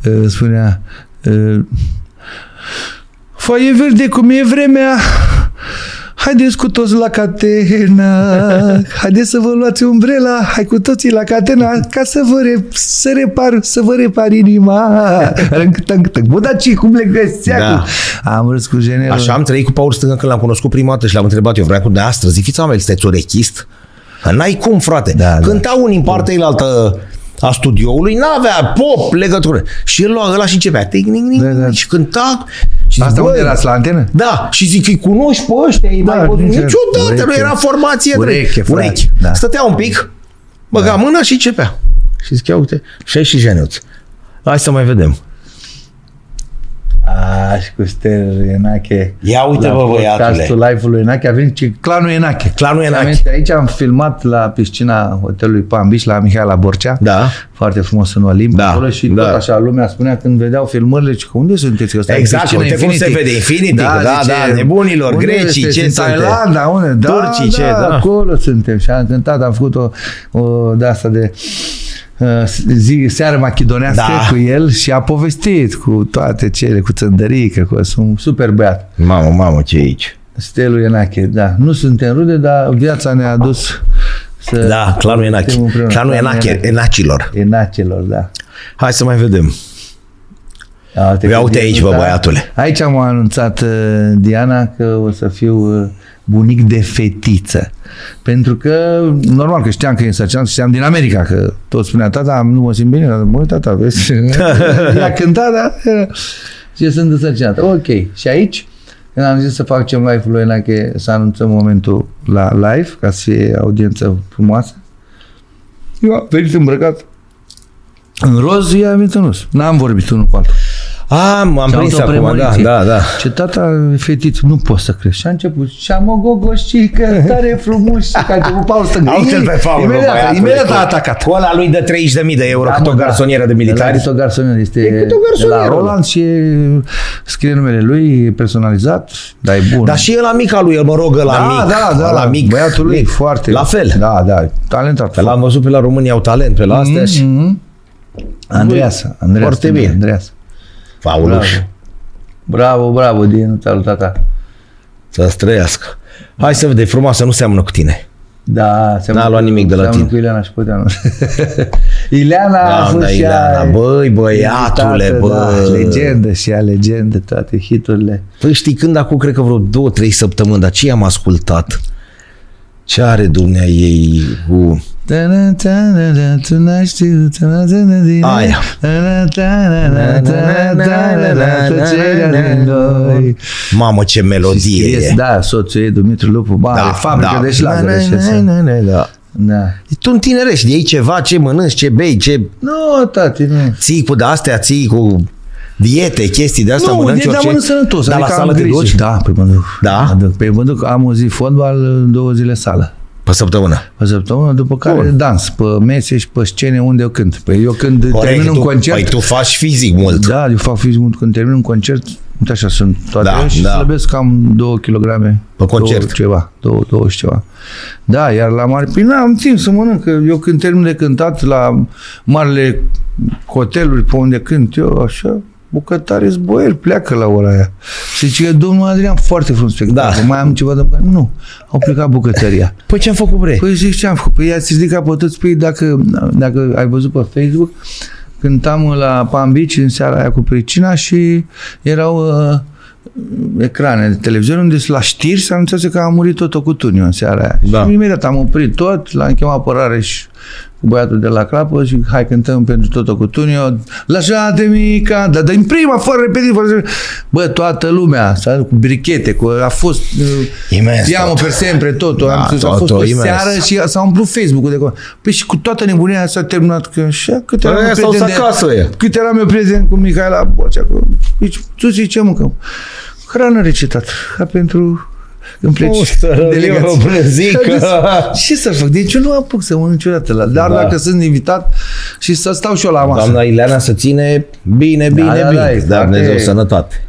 uh, spunea uh, Foaie verde cum e vremea Haideți cu toți la catena, haideți să vă luați umbrela, hai cu toții la catena, ca să vă, re, să repar, să vă repar inima. Bă, dar ce, cum le găsea? Da. Am râs cu genelul. Așa am trăit cu Paul Stângă când l-am cunoscut prima dată și l-am întrebat eu, vreau cu dumneavoastră, zifiți oameni, sunteți orechist? N-ai cum, frate. Da, Cânta da. unii în partea da. altă a studioului, n-avea pop legătură. Și el lua ăla și începea. Ting, ting, ting, da, da. Și cânta. Și Asta unde erați la antenă? Da. Și zic, îi cunoști pe ăștia, da, mai niciodată nu era formație. Ureche, ureche. Da. Stătea un pic, băga da. mâna și începea. Și zic, ia uite, și și Jenuț. Hai să mai vedem. Aș, și cu Stel Enache. Ia uite, bă, băiatule. Podcastul live-ului Enache a venit și clanul Enache. Clanul Enache. Aici am filmat la piscina hotelului Pambiș, la Mihaela Borcea. Da. Foarte frumos în Olimp. Da. Acolo și da. tot așa lumea spunea când vedeau filmările, că unde sunteți? Că exact, uite cum se vede Infinity, da, da, zice, da, nebunilor, grecii, ce în Thailanda, unde? Da, Turcii, da, ce, da. acolo suntem. Și am cântat, am făcut o, o de asta de Uh, zi, seară machidonească da. cu el și a povestit cu toate cele, cu țândărică, cu un super băiat. Mamă, mamă, ce aici? Stelul Enache, da. Nu suntem rude, dar viața ne-a adus să... Da, clanul Enache. Clanul Enache, Enacilor. Enacilor, da. Hai să mai vedem. Ia uite aici, bă, băiatule. Aici am anunțat, uh, Diana, că o să fiu uh, bunic de fetiță. Pentru că, normal că știam că e însărcinat, știam din America, că tot spunea, tata, nu mă simt bine, dar mă tata, vezi? Ea cânta, da? Și sunt însărcinată. Ok. Și aici, când am zis să facem live-ul lui Enache, să anunțăm momentul la live, ca să fie audiență frumoasă, eu am venit îmbrăcat în roz, ea a venit în roz. N-am vorbit unul cu altul. A, am prins acum, da, da, da. Ce tata, fetiță, nu pot să crezi. Și a început, și am o gogoșică, tare frumos, și că a început Paul stângă. Uite-l pe Paul, imediat, imediat a atacat. Cu ăla lui de 30.000 de euro, da, cât o garsonieră de militari. Cât o garsonieră, este e o la Roland și scrie numele lui personalizat, dar e bun. Dar și el la mic al lui, mă rog, la da, mic. Da, da, la mic. Băiatul lui, foarte. La fel. Da, da, talentat. L-am văzut pe la România, au talent pe la astea și... Mm-hmm. Andreas, Andreas. Foarte bine. Andreas. Pauluș. Bravo, bravo, din tata. Să-ți trăiască. Hai să vedem, frumoasă, nu seamănă cu tine. Da, N-a luat nimic de la tine. cu Ileana și Puteanu. Ileana da, a fost da, și Ileana, băi, băiatule, bă. Da, legendă și ea, legendă, toate hiturile. Păi știi, când acum, cred că vreo două, trei săptămâni, dar ce am ascultat? Ce are dumnea ei cu... Aia. Mamă, ce melodie e. Da, soțul ei, Dumitru Lupu, mare da, fabrică da. de șlagăre. Da. Da. Tu întinerești, iei ceva, ce mănânci, ce bei, ce... Nu, tati, nu. Ții cu de-astea, ții cu diete, chestii de asta, nu, mănânci orice? Nu, mănânc sănătos. Dar adică la sală te duci? Da, păi mă duc. Da? Mă duc. Păi mă duc, am o zi fotbal, două zile sală. Pe săptămână. Pe săptămână, după care Bun. dans pe mese și pe scene unde eu cânt. Păi eu când Corect, termin tu, un concert... Păi tu faci fizic mult. Da, eu fac fizic mult. Când termin un concert, Uite așa sunt toate Da, și da. slăbesc cam 2 kg. Pe concert. Două, ceva, 2, 2 și ceva. Da, iar la mare, păi n-am timp să mănânc, că eu când termin de cântat la marele hoteluri pe unde cânt eu, așa, bucătare zboieri, pleacă la ora aia. Și zice că domnul Adrian, foarte frumos spectacol, Da. mai am ceva de mâncare? Nu, au plecat bucătăria. Păi ce am făcut, bre? Păi zic ce am făcut? Păi i-ați ridicat pe toți, păi dacă, dacă ai văzut pe Facebook, cântam la Palm Beach în seara aia cu pricina și erau uh, ecrane de televiziune unde la știri se anunțase că a murit Toto Cutuniu în seara aia. Da. Și imediat am oprit tot, l-am chemat apărare și cu băiatul de la clapă și hai cântăm pentru Toto Cutuniu, Lășa-te mica, dar din prima, fără repetit, fără să... Bă, toată lumea, s-a cu brichete, cu, a fost uh, Imens Iamo tot. per sempre, totul, Da, am spus, a fost Toto, pe imens. seară și s-a umplut Facebook-ul de acolo. Păi și cu toată nebunia aia s-a terminat că așa, cât Păi eram aia eu s-au prieten de, acasă, ea. cât eram eu prieten cu Mihaela Bocea, cu, deci, tu zici ce mâncăm? Hrană recitat, ca pentru când pleci Nu, sără, delegații. eu zic că- Ce să fac? Deci eu nu apuc să mănânc niciodată la, dar Da. dacă sunt invitat și să stau și eu la masă. Doamna Ileana să ține bine, bine, da, bine. da, e Dar foarte- Dumnezeu sănătate.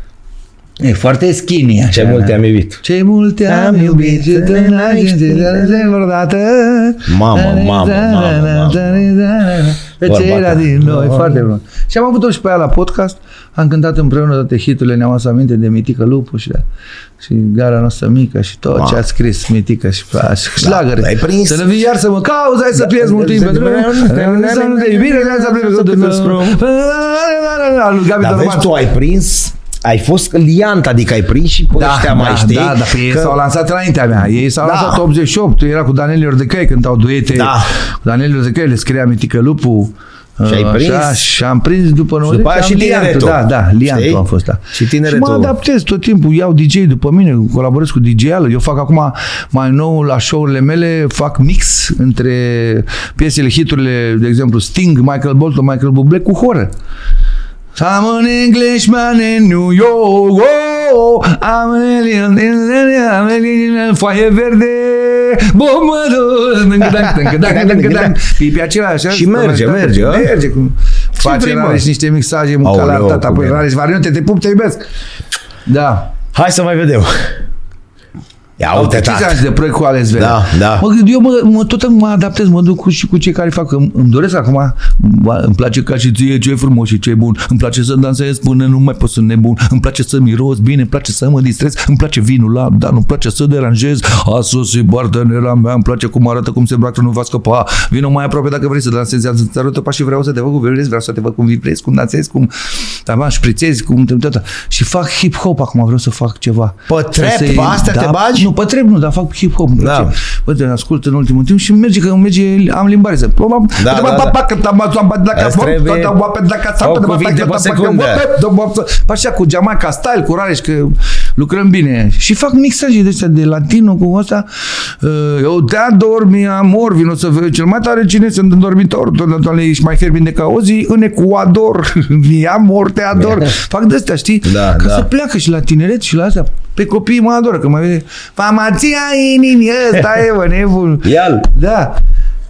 E foarte skinny așa. Ce multe da. am iubit. Ce multe am iubit și te vreodată. Mamă, mamă, mamă, mamă. Plăcerea Bărbata. din noi, Da. foarte bun. Și am avut-o și pe ea la podcast, am cântat împreună toate hiturile, ne-am adus aminte de Mitică Lupu și de și gara noastră mică și tot ce a scris Mitică și pe și șlagăre. ai prins? Să ne vii iar să mă cauzi, hai să pierzi mult timp pentru să nu te iubire, să A lui Gabi Dar vezi, Doroman. tu ai prins, ai fost liant, adică ai prins și pe ăștia mai știi. Da, da, pe ei că- s-au lansat înaintea mea. Ei s-au Da. lansat 88, era cu Daniel Iordecăi, cântau duete. Da. Cu Daniel Iordecăi le scria Mitică Lupu. Și ai uh, prins? Așa, și am prins după 90. după aia am și liantul, tineretul. Da, da, liantul Știi? am fost, da. Și tineretul. Și mă adaptez tot timpul, iau DJ după mine, colaborez cu DJ-ală. Eu fac acum mai nou la show-urile mele, fac mix între piesele, hiturile, de exemplu, Sting, Michael Bolton, Michael Bublé cu horă. I'm an Englishman in New York. Oh, I'm an alien in I'm an alien in foaie verde. Bombă, Pipi acela așa. Și merge, merge, a? Merge. Cum face vrei, mă? Rareș niște mixaje cu Aoleu, calartata, cum apoi e. Rareș variante, te pup, te iubesc. Da. Hai să mai vedem. Ia Au uite, 5 tată. ani de proiect cu Alex Velea. Da, da. Mă, eu mă, mă, tot mă adaptez, mă duc cu, și cu cei care fac. Îmi, îmi doresc acum, bă, îmi place ca și ție ce e frumos și ce e bun. Îmi place să dansez până nu mai pot să nebun. Îmi place să miros bine, îmi place să mă distrez. Îmi place vinul la, dar nu-mi place să deranjez. A sosit partenera mea, îmi place cum arată, cum se îmbracă, nu va scăpa. Vino mai aproape dacă vrei să dansezi, să-ți arăt pași și vreau să te văd cum vrei, vreau să te văd cum vibrezi, cum dansezi, cum da, mă, șprițezi, cum tot. Și fac hip-hop acum, vreau să fac ceva. Pe trap, Să se- pe astea te bagi? Nu, pe trap nu, dar fac hip-hop. îmi Da. place. Bă, te ascult în ultimul timp și merge, că merge, am limbare să... Da, da, da. Îți trebuie o cuvinte pe secundă. Așa, cu Jamaica style, cu Rareș, că lucrăm bine. Și fac mixaje de astea de latino cu ăsta. Uh, Eu te ador, mi amor, vin o să vezi cel mai tare cine sunt în dormitor. Doamne, ești mai fierbinte ca o zi în Ecuador. Mi amor, te ador. Fac de astea, știi? Da, Ca da. să pleacă și la tineret și la astea. Pe copii mă adoră, că mai vede Famația inimii ăsta e, bă, nebun. Ia-l. Da.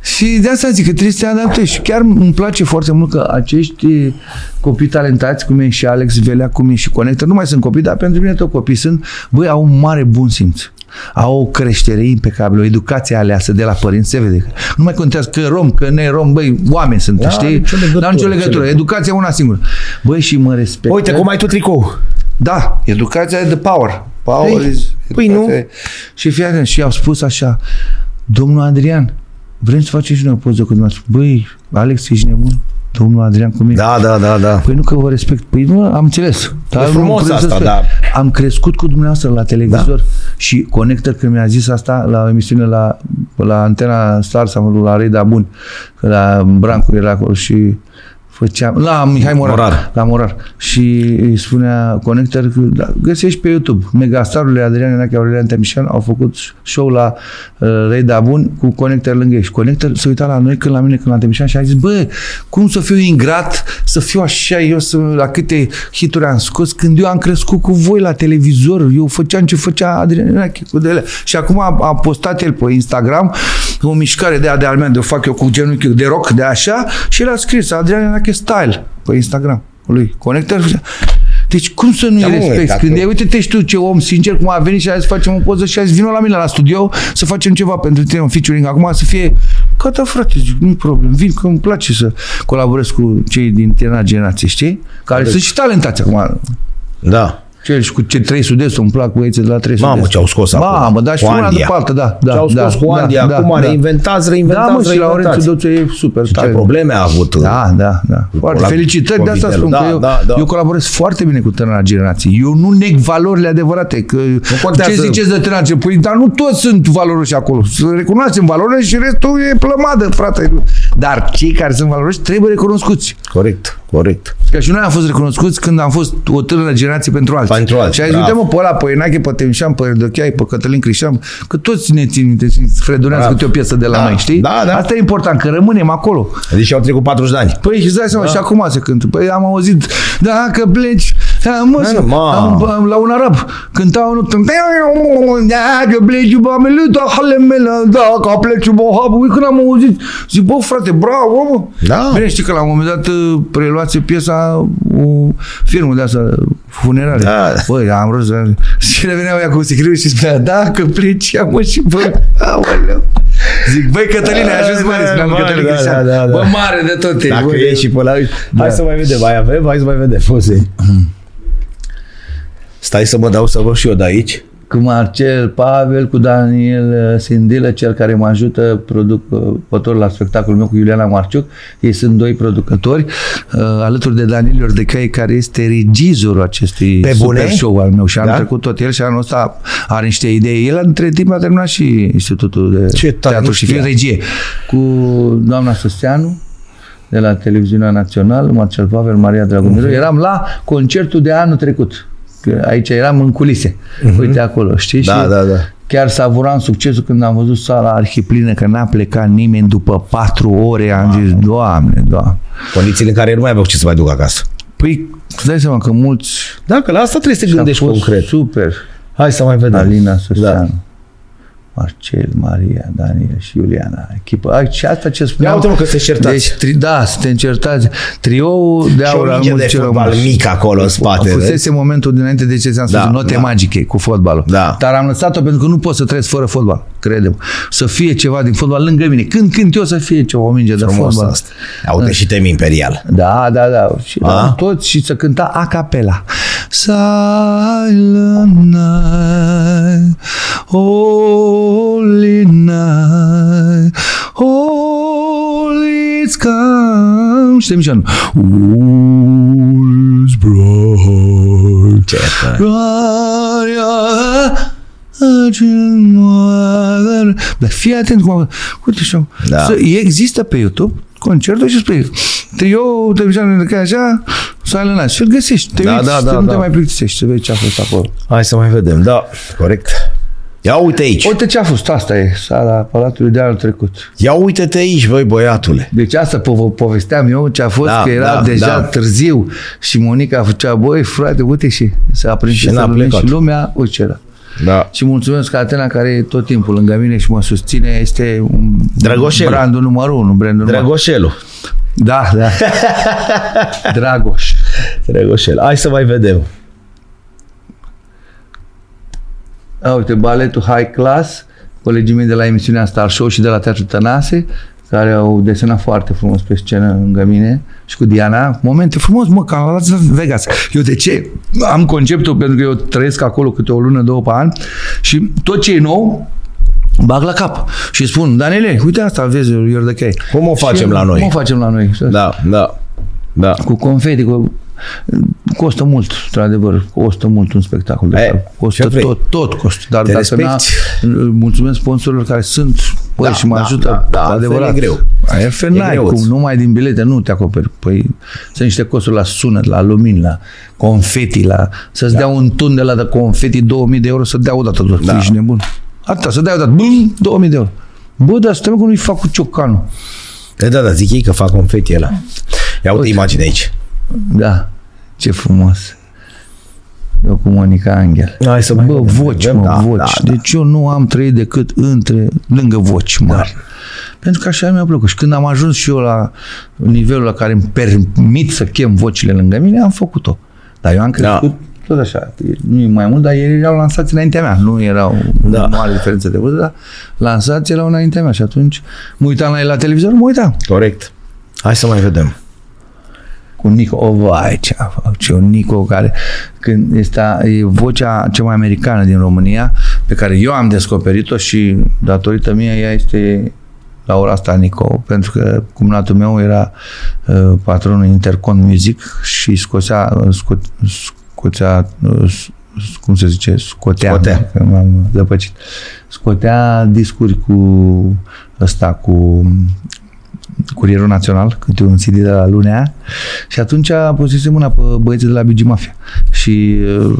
Și de asta zic că trebuie să te adaptezi. Și chiar îmi place foarte mult că acești copii talentați, cum e și Alex Velea, cum e și Connector, nu mai sunt copii, dar pentru mine tot copii sunt, băi, au un mare bun simț. Au o creștere impecabilă, o educație aleasă de la părinți, se vede. Nu mai contează că rom, că ne rom, băi, oameni sunt, Da, știi? nicio legătură, Dar nicio ce legătură. legătură. Educația e una singură. Băi, și mă respect. Uite cum ai tu tricou. Da, educația e the power. Power Păi, is... păi nu. educația e- Și fii atent, și au spus așa, domnul Adrian, vrem să facem și noi o poză cu dumneavoastră. Băi, Alex, ești nebun? Domnul Adrian cu mine. Da, da, da, da. Păi nu că vă respect. Păi nu, am înțeles. Dar nu frumos putem să asta, spun. da. Am crescut cu dumneavoastră la televizor și Connector când mi-a zis asta la o emisiune la, la Antena Star sau la Reda Bun, că la Brancu era acolo și făceam, la Mihai Morar, Morar. la Morar. Și îi spunea Connector că da, găsești pe YouTube. Megastarurile Adrian Enache Aurelian Temișan au făcut show la uh, Reda Bun cu Connector lângă ei. Și Connector se uita la noi când la mine când la Temișan și a zis bă, cum să fiu ingrat să fiu așa eu să, la câte hituri am scos? Când eu am crescut cu voi la televizor eu făceam ce făcea Adrian Enache cu de ele. și acum a, a postat el pe Instagram o mișcare de a de al meu de o fac eu cu genunchiul de rock de așa și el a scris Adrian Enache Style pe Instagram lui Connector Deci cum să nu-i Da, mă, respecti? dacă- Când e, uite-te și tu ce om sincer, cum a venit și a zis facem o poză și a zis vină la mine la studio să facem ceva pentru tine, un featuring. Acum să fie, gata frate, zic, nu-i problem, vin că îmi place să colaborez cu cei din tânăra generație, știi? Care sunt și talentați acum. Da. Cel și cu ce trei sud îmi plac băieții de la trei Mamă, sud ce au scos acum. Mamă, da, și Cu una Andia. după alta, da. da Ce au scos da, cu Andia, da, acum da, reinventați, reinventați, Da, mă, și reinventați. Laurențiu Doțu e super Ce tare. probleme a avut. Da, da, da. Foarte. Colab- Felicitări, de asta Covitelul. spun Da, că eu, da, da. eu colaborez foarte bine cu tânăra generație. Eu nu neg valorile adevărate. Că contează. ce ziceți de tânăra generație? Păi, dar nu toți sunt valoroși acolo. Să recunoaștem valorile și restul e plămadă, frate. Dar cei care sunt valoroși trebuie recunoscuți. Corect, corect. Că și noi am fost recunoscuți când am fost o tânără generație pentru alții. Pentru alții, Și ai zis, bravo. uite mă, pe ăla, pe Enache, pe Temșan, pe Erdochai, pe Cătălin Crișan, că toți ne țin minte și fredonează Bravo. câte o piesă de la Da, noi, știi? da, da. Asta e important, că rămânem acolo. Deci au trecut 40 de ani. Păi îți dai seama, da. și acum se cântă. Păi am auzit, dacă pleci, da, mă, Da, ma. am, am, la un arab, cântau unul, dacă pleci, bă, meluta, halemela, dacă pleci, bă, habu, când am auzit, zic, bă, frate, bravo, mă. Da. Bine, știi că la un moment dat uh, preluați piesa o firmă de asta, funerare. Da. Băi, am râs, uh, și reveneau ea cu sicriu și spunea, dacă pleci, ia mă și bă, aoleu. Zic, băi, Cătăline, ai ajuns mare, spuneam Mare, Cătălin da, Cristian. da, da, da. Bă, mare de tot e. Dacă bă, e și pe la... Hai să mai vedem, mai avem? Hai să mai vedem poze. Stai să mă dau să văd și eu de aici. Cu Marcel Pavel, cu Daniel uh, Sindilă, cel care mă ajută producător la spectacolul meu cu Iuliana Marciuc. Ei sunt doi producători, uh, alături de Daniel Ordecai, care este regizorul acestui Pe super bune? show al meu. Și anul Da? trecut tot el și anul ăsta are niște idei. El între timp a terminat și Institutul de Ce tare, Teatru nu și știam. Film Regie cu doamna Susteanu de la Televiziunea Națională, Marcel Pavel, Maria Dragomiru. Eram la concertul de anul trecut. Că Aici eram în culise. Uite acolo, știi? Da, și da, da. Chiar savuram succesul când am văzut sala arhiplină, că n-a plecat nimeni după patru ore. Am zis, Doamne, Doamne. Condițiile în care nu mai aveau ce să mai duc acasă. Păi, îți dai seama că mulți Da, că la asta trebuie să te a gândești fost concret. super. Hai să mai vedem. Alina Susteanu. Marcel, Maria, Daniel și Iuliana, echipă. Ai, și asta ce spuneam. Ia uite, mă, că se certați. Deci, tri, da, suntem certați. Trioul de Și o aur al minge de mulților fotbal rămași. mic acolo în spate. vezi? Fusese momentul dinainte de ce ți-am spus, Da, note da. magice cu fotbalul. Da. Dar am lăsat-o pentru că nu pot să trăiesc fără fotbal, credem. Să fie ceva din fotbal lângă mine. Când cânt eu să fie ceva, o minge de Frumos fotbal. asta. Uite și tem imperial. Da, da, da. Și A? la toți și să cânta a capela. Silent night, holy night, holy it's come. Știi, Mișan? All is bright. Ce tare. Dar fii atent cum... Uite și Da. să, există pe YouTube concertul și spui trio, televiziune de așa, Silent Night. Și îl găsești. Te Da, uiți, da, să da, nu te da. mai plictisești, să vezi ce a fost acolo. Hai să mai vedem. Da, corect. Ia uite aici. Uite ce a fost, asta e sala Palatului de anul trecut. Ia uite-te aici, băi, băiatule. Deci asta po- povesteam eu ce a fost, Da, că era da, deja da. târziu și Monica făcea, băi, frate, uite și s-a aprins Și și, n-a plecat. și lumea, uite ce era. Da. Și mulțumesc că Atena, care e tot timpul lângă mine și mă susține, este un Drăgoșel. brandul numărul unu, brandul numărul Dragoșelu. Da, da. Dragoș. Dragoșel. Hai să mai vedem. A, uite, baletul High Class, colegii mei de la emisiunea Star Show și de la Teatru Tănase, care au desenat foarte frumos pe scenă lângă mine și cu Diana. Momente frumos, mă, că am Las Vegas. Eu de ce? Am conceptul pentru că eu trăiesc acolo câte o lună, două pe an și tot ce e nou, bag la cap și spun, Daniele, uite asta, vezi, you're the key. Cum o facem Și la noi? Cum o facem la noi? Da, da. Da. cu confeti, cu... costă mult, într-adevăr, costă mult un spectacol de E, asta. Costă ce vrei? tot, tot costă. Dar Te dacă n-a, respecti. mulțumesc sponsorilor care sunt băi, Da, și mă da, ajută da, da, altfel adevărat. e greu. Altfel E n-ai greuț. cum, numai din bilete nu te acoperi. Păi sunt niște costuri la sunet, la lumini, la confeti, la... Să-ți dea un tun de la de confeti 2000 de euro, să dea odată tot. Da. Da. Ești nebun. Atâta, să dea odată. Bum, 2000 de euro. Bă, dar stai mă că nu-i fac cu ciocanul. Da, da, da, zic ei că fac confeti ăla. Ia uite imagine aici. Da, ce frumos. Eu cu Monica Angel. Hai să mai Bă, vedem, voci, vedem, mă, da, voci. da, da. Deci eu nu am trăit decât între, lângă voci mari. Pentru că așa mi-a plăcut. Și când am ajuns și eu la nivelul la care îmi permit să chem vocile lângă mine, am făcut-o. Dar Dar eu am crescut da. tot așa. Nu e mai mult, dar ei erau lansați înaintea mea. Nu erau da. mare diferență de vârstă, dar lansați erau înaintea mea. Și atunci mă uitam la ei la televizor, mă uitam. Corect. Hai să mai vedem cu Nico, o, oh, vai, ce a făcut, ce un Nico care când este e vocea cea mai americană din România pe care eu am descoperit-o și datorită mie ea este la ora asta Nico, pentru că cumnatul meu era uh, patronul Intercon Music și scosea, uh, sco, scoțea uh, cum se zice, scotea, scotea. că m-am zăpăcit. Scotea discuri cu ăsta, cu Curierul Național, câte un CD de la lunea și atunci pusese mâna pe băieții de la Bigi Mafia. Și uh,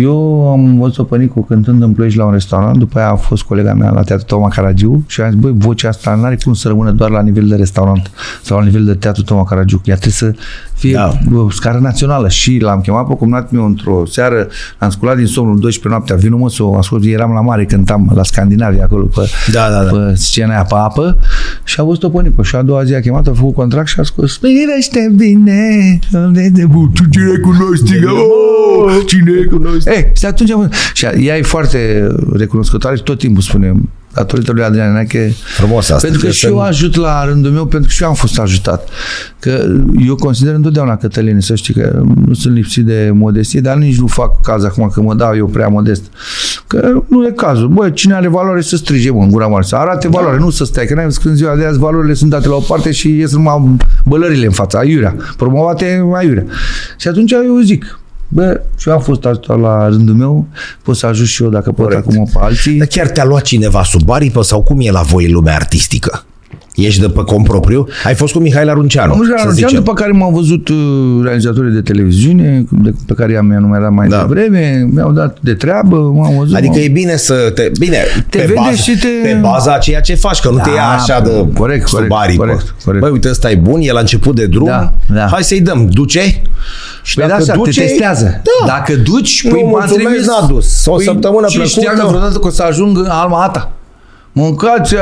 eu am văzut-o pe Nicu cântând în Ploiești la un restaurant, după aia a fost colega mea la Teatru Toma Caragiu și am zis, băi, vocea asta nu are cum să rămână doar la nivel de restaurant sau la nivel de Teatru Toma Caragiu. Ea trebuie să fie da. scară națională și l-am chemat pe cumnat meu într-o seară, am sculat din somnul 12 noaptea, vinu mă să o ascult, eram la mare, cântam la Scandinavia acolo pe, da, da, da. pe scena aia pe apă și a văzut-o pe Nicu și a doua zi a chemat, a făcut contract și a scos Mirește bine, de cine cunoști, cine cunoști. Ei, și atunci și ea e foarte recunoscătoare și tot timpul spune datorită lui Adrian Neache. Frumos asta. Pentru că și eu ajut la rândul meu, pentru că și eu am fost ajutat. Că eu consider întotdeauna Cătăline, să știi că nu sunt lipsit de modestie, dar nici nu fac caz acum că mă dau eu prea modest. Că nu e cazul. Băi, cine are valoare să strige, mă, în gura mare, să arate da. valoare, nu să stai. Că n-ai văzut când ziua de azi valorile sunt date la o parte și ies numai bălările în fața, aiurea. Promovate aiurea. Și atunci eu zic, Bă, și eu am fost ajutat la rândul meu, pot să ajut și eu dacă pot acum pe alții. Dar chiar te-a luat cineva sub aripă sau cum e la voi lumea artistică? Ești de pe propriu? Ai fost cu Mihai Arunceanu. Am fost Arunceanu, după care m-au văzut uh, realizatorii de televiziune, de, pe care i-am enumerat mai da. devreme, mi-au dat de treabă, m-au văzut. Adică e bine să te... Bine, te pe, vede bază, și te... pe baza a ceea ce faci, că nu da, te ia așa de corect, corect, corect, corect. Băi, uite, ăsta e bun, el a început de drum, da, da. hai să-i dăm. Duce? Și păi dacă da, duce, te testează. Da. Dacă duci, păi m-a trimis, n-a dus. O păi, săptămână plăcută. Și știam vreodată că o să ajung în Alma Ata. Mâncați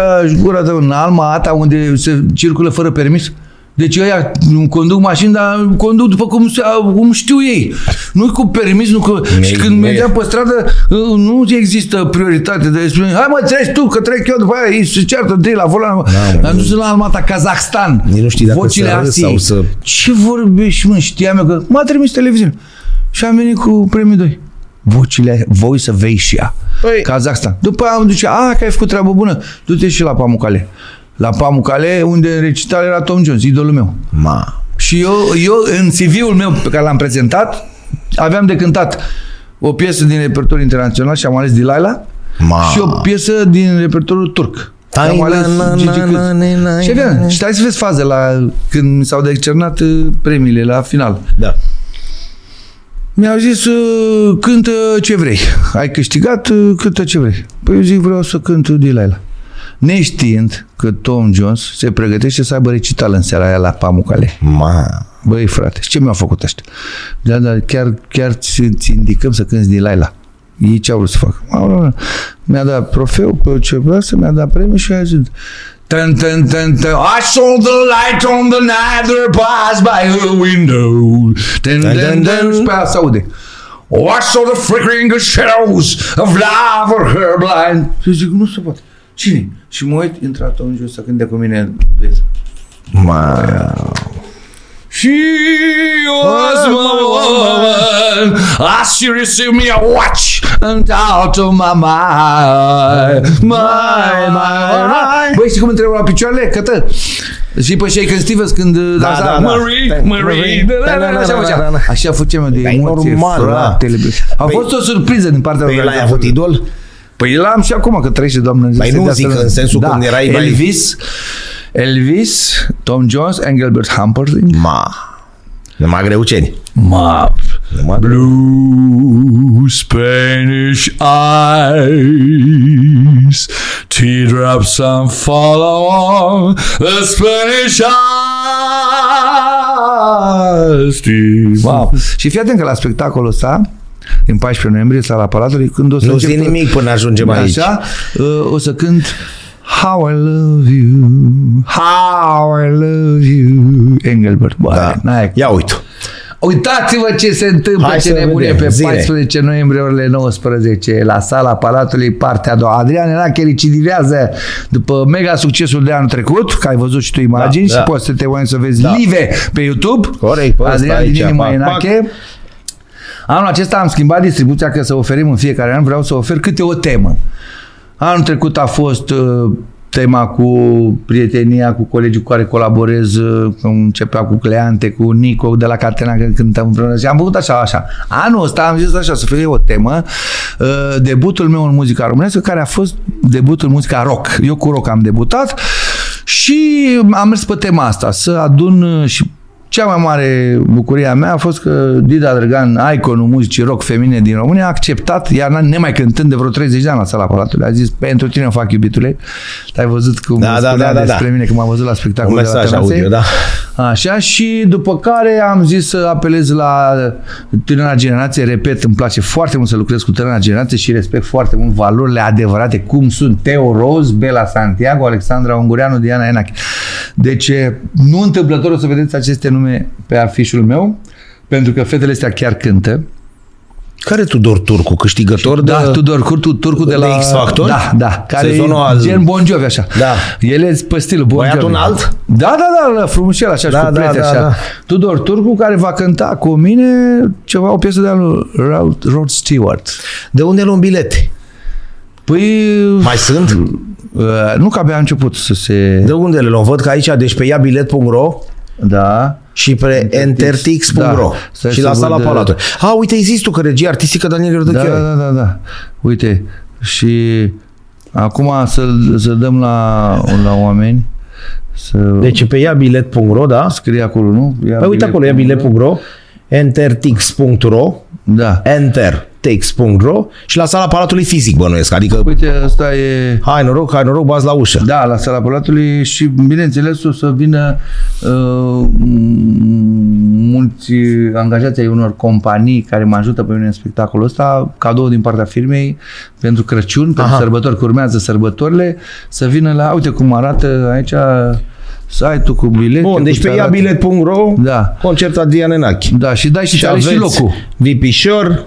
gura de în Alma Ata unde se circulă fără permis. Deci ăia conduc mașini, dar conduc după cum, cum știu ei. Nu cu permis, nu cu... Me, și când mergeam pe stradă, uh, nu există prioritate de spune, hai mă, treci tu, că trec eu după aia, ei se ceartă de la volan. Da, Am dus la Almata, Kazahstan. nu știi dacă Vocile să sau să... Ce vorbești, mă, știam eu că m-a trimis televiziune. Și am venit cu premiul 2 vocile Voice of Asia, păi, Kazakhstan. După aia am duce, a, că ai făcut treabă bună, du-te și la Pamucale. La Pamucale, unde recital era Tom Jones, idolul meu. Ma. Și eu, eu, în CV-ul meu pe care l-am prezentat, aveam de cântat o piesă din repertoriul internațional și am ales Delilah Ma. și o piesă din repertoriul turc. Am ales Și avea, și stai să vezi faze la, când mi s-au decernat uh, premiile la final. Da. Mi-au zis, uh, cântă ce vrei. Ai câștigat, uh, cântă ce vrei. Păi eu zic, vreau să cânt Delilah. Neștiind că Tom Jones se pregătește să aibă recital în seara aia la Pamucale. Ma. Băi, frate, și ce mi-au făcut ăștia? Da, dar chiar, chiar ți indicăm să cânti Delilah. Ei ce au vrut să facă? Mi-a dat trofeu pe ce vrea să mi-a dat premiu și a zis Dun, dun, dun, dun. I saw the light on the night that passed by her window. Dun, dun, dun, dun. Și pe aia se aude. Oh, I saw the flickering shadows of love for her blind. Și zic, nu se poate. Cine? Și mă uit, intră atunci să cânte cu mine. Wow. She was my woman as she received me a watch and out of my mind. My, my, my. Băi, știi cum întreabă la picioarele? Cătă. Și pe Shaker Stevens când da, da, da, Marie, Marie, așa făceam. Așa făceam de emoție, normal, fratele. A fost o surpriză din partea lui. Păi l-ai avut idol? Păi l-am și acum, că trăiește, doamnă. Păi nu zic în sensul da. când erai Elvis, Elvis, Tom Jones, Engelbert Humperdinck. Ma. Numai greuceni. Ma. Blue Spanish eyes, teardrops and follow the Spanish eyes. Wow. Și fii atent că la spectacolul ăsta, în 14 noiembrie, la Palatului, când o să Nu zic nimic până ajungem aici. Așa, uh, o să cânt How I love you, how I love you. Engelbert, bă, da. n-ai. Ia uite. Uitați-vă ce se întâmplă, Hai ce să nebunie vedem. pe Zile. 14 noiembrie orele 19 la sala Palatului, partea a doua. Adrian Enache recidivează după mega succesul de anul trecut, că ai văzut și tu imagini Da, și da. poți să te uiți să vezi Da. live pe YouTube. Corect, pe ăsta Adrian aici, din inima pac, Enache. Anul acesta am schimbat distribuția că să oferim în fiecare an, vreau să ofer câte o temă. Anul trecut a fost uh, tema cu prietenia cu colegii cu care colaborez, uh, când începea cu Cleante, cu Nico de la Catena când cântăm împreună și am făcut așa, așa. Anul ăsta am zis așa, să fie o temă, uh, debutul meu în muzica românească, care a fost debutul în muzica rock. Eu cu rock am debutat și am mers pe tema asta, să adun uh, și cea mai mare bucurie a mea a fost că Dida Drăgan, iconul muzicii rock femine din România, a acceptat, iar nemai cântând de vreo 30 de ani la sala Palatului, a zis, pentru tine o fac iubitule. Ai văzut cum Da, da, spunea da, da, despre da. mine când m-a văzut la Un spectacolul de la mesaj Tănase. audio, da. Așa, și după care am zis să apelez la tânăra generație, repet, îmi place foarte mult să lucrez cu tânăra generație și respect foarte mult valorile adevărate, cum sunt Teo Roz, Bela Santiago, Alexandra Ungureanu, Diana Enache. Deci, nu întâmplător o să vedeți aceste nume pe afișul meu, pentru că fetele astea chiar cântă. Care Tudor Turcu, câștigător de... Da, Tudor Curtu, turcu de de la... X Factor? Da, da. Care Sezonul e al- gen Bon Jovi, așa. Da. El e pe stilul Bon Băiatul Jovi. înalt? Da, da, da, da frumușel, așa, Da, și cu da, plete, da, așa. da. Tudor Turcu, care va cânta cu mine ceva, o piesă de al lui Rod, Rod Stewart. De unde luăm bilete? Păi, Mai sunt? Uh, nu că abia a început să se... De unde le luăm? Văd că aici, deci pe iabilet.ro Da. și pe entertix.ro Da. Stai și să la sala văd, Palatului. A, uite, există tu, că regia artistică Daniel Da, Iordăchioi. da, da, da, da. Uite, și acum să, să dăm la, la oameni să Deci pe iabilet.ro, da? scrie acolo, nu? Ia Păi uite acolo, iabilet.ro, entertix.ro, Da. entertix.ro și la sala Palatului fizic bănuiesc. Adică, Uite, asta e... hai noroc, hai noroc, bați la ușă. Da, la sala Palatului și, bineînțeles, o să vină uh, mulți angajați ai unor companii care mă ajută pe mine în spectacolul ăsta, cadou din partea firmei pentru Crăciun, pentru Aha. sărbători, că urmează sărbătorile, să vină la, uite cum arată aici site-ul cu bilete. Bun, deci cu pe ce arată. iabilet.ro, Da. concert Adrian Enache. Da, și dai și, și aveți și locul. Vipișor,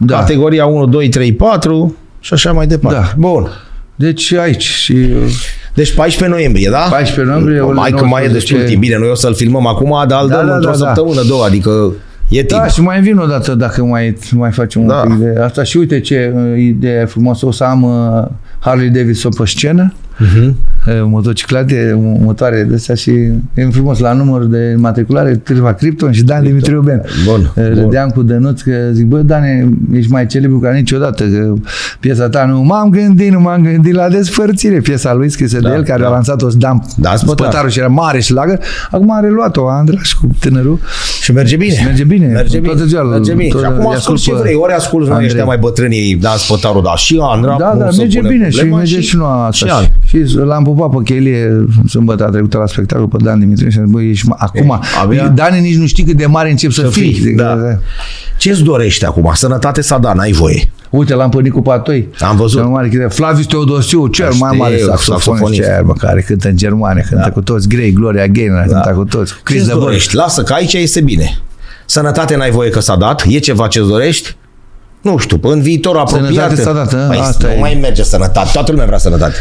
Da. categoria 1, 2, 3, 4 și așa mai departe. Da. Bun. Deci aici și uh, Deci 14 noiembrie, da? 14 noiembrie, Mai orele că mai e 19. destul timp. Bine, noi o să-l filmăm acum, dar îl Da, dăm da, într-o da, da. săptămână, două, adică e timp. Da, și mai vin o dată dacă mai, mai facem Da. un pic de asta. Și uite ce uh, idee frumoasă. O să am uh, Harley Davidson pe scenă, Mhm. uh, motociclate, mo- motoare de astea și e frumos la număr de matriculare, Târva Krypton și Dan Dimitriu Ben. Bun, Uh, bun. Râdeam cu Dănuț că zic, bă, Dane, ești mai celebru ca niciodată, că piesa ta nu m-am gândit, nu m-am gândit la despărțire, piesa lui scrisă Da, de el, care da. a lansat-o Dan Da, Spătar. Spătarul și era mare și lagă. Acum a reluat-o Andraș cu tânărul. Și merge bine. Și merge bine. Merge bine. Toată ziua îl- merge bine. tot Și acum îi ascult ce ascult pe vrei. Ori ascult noi Andrei. ăștia mai bătrânii, da, spătarul, da. Și Andra, Da, cum da, să merge punem bine și problema merge și, noi și asta. Ani. Și, și l-am pupat pe chelie sâmbătă trecută la spectacol pe Dan Dimitrie și am zis, băi, ești, ma- acum, abia- Dani nici nu știi cât de mare încep să, Să fii. fii, Zic, da. Ce-ți dorești acum? Sănătate sau da, n-ai voie. Uite, l-am pe Nicu Patoi. Am văzut. Cel mare, câte- Flavius Teodosiu, cel mai Știu, mare saxofonist. saxofonist, cer, bă, care cântă în germane, cântă cu toți, Grey, Gloria Gaynor, cântă cu toți. cu Chris Ce-ți de Burgh. dorești? Lasă că aici este bine. Sănătate n-ai voie că s-a dat? E ceva ce-ți dorești? Nu știu, în viitor apropiat. Sănătate s-a dat, a? Păi, Asta nu e. mai merge sănătate. Toată lumea vrea sănătate.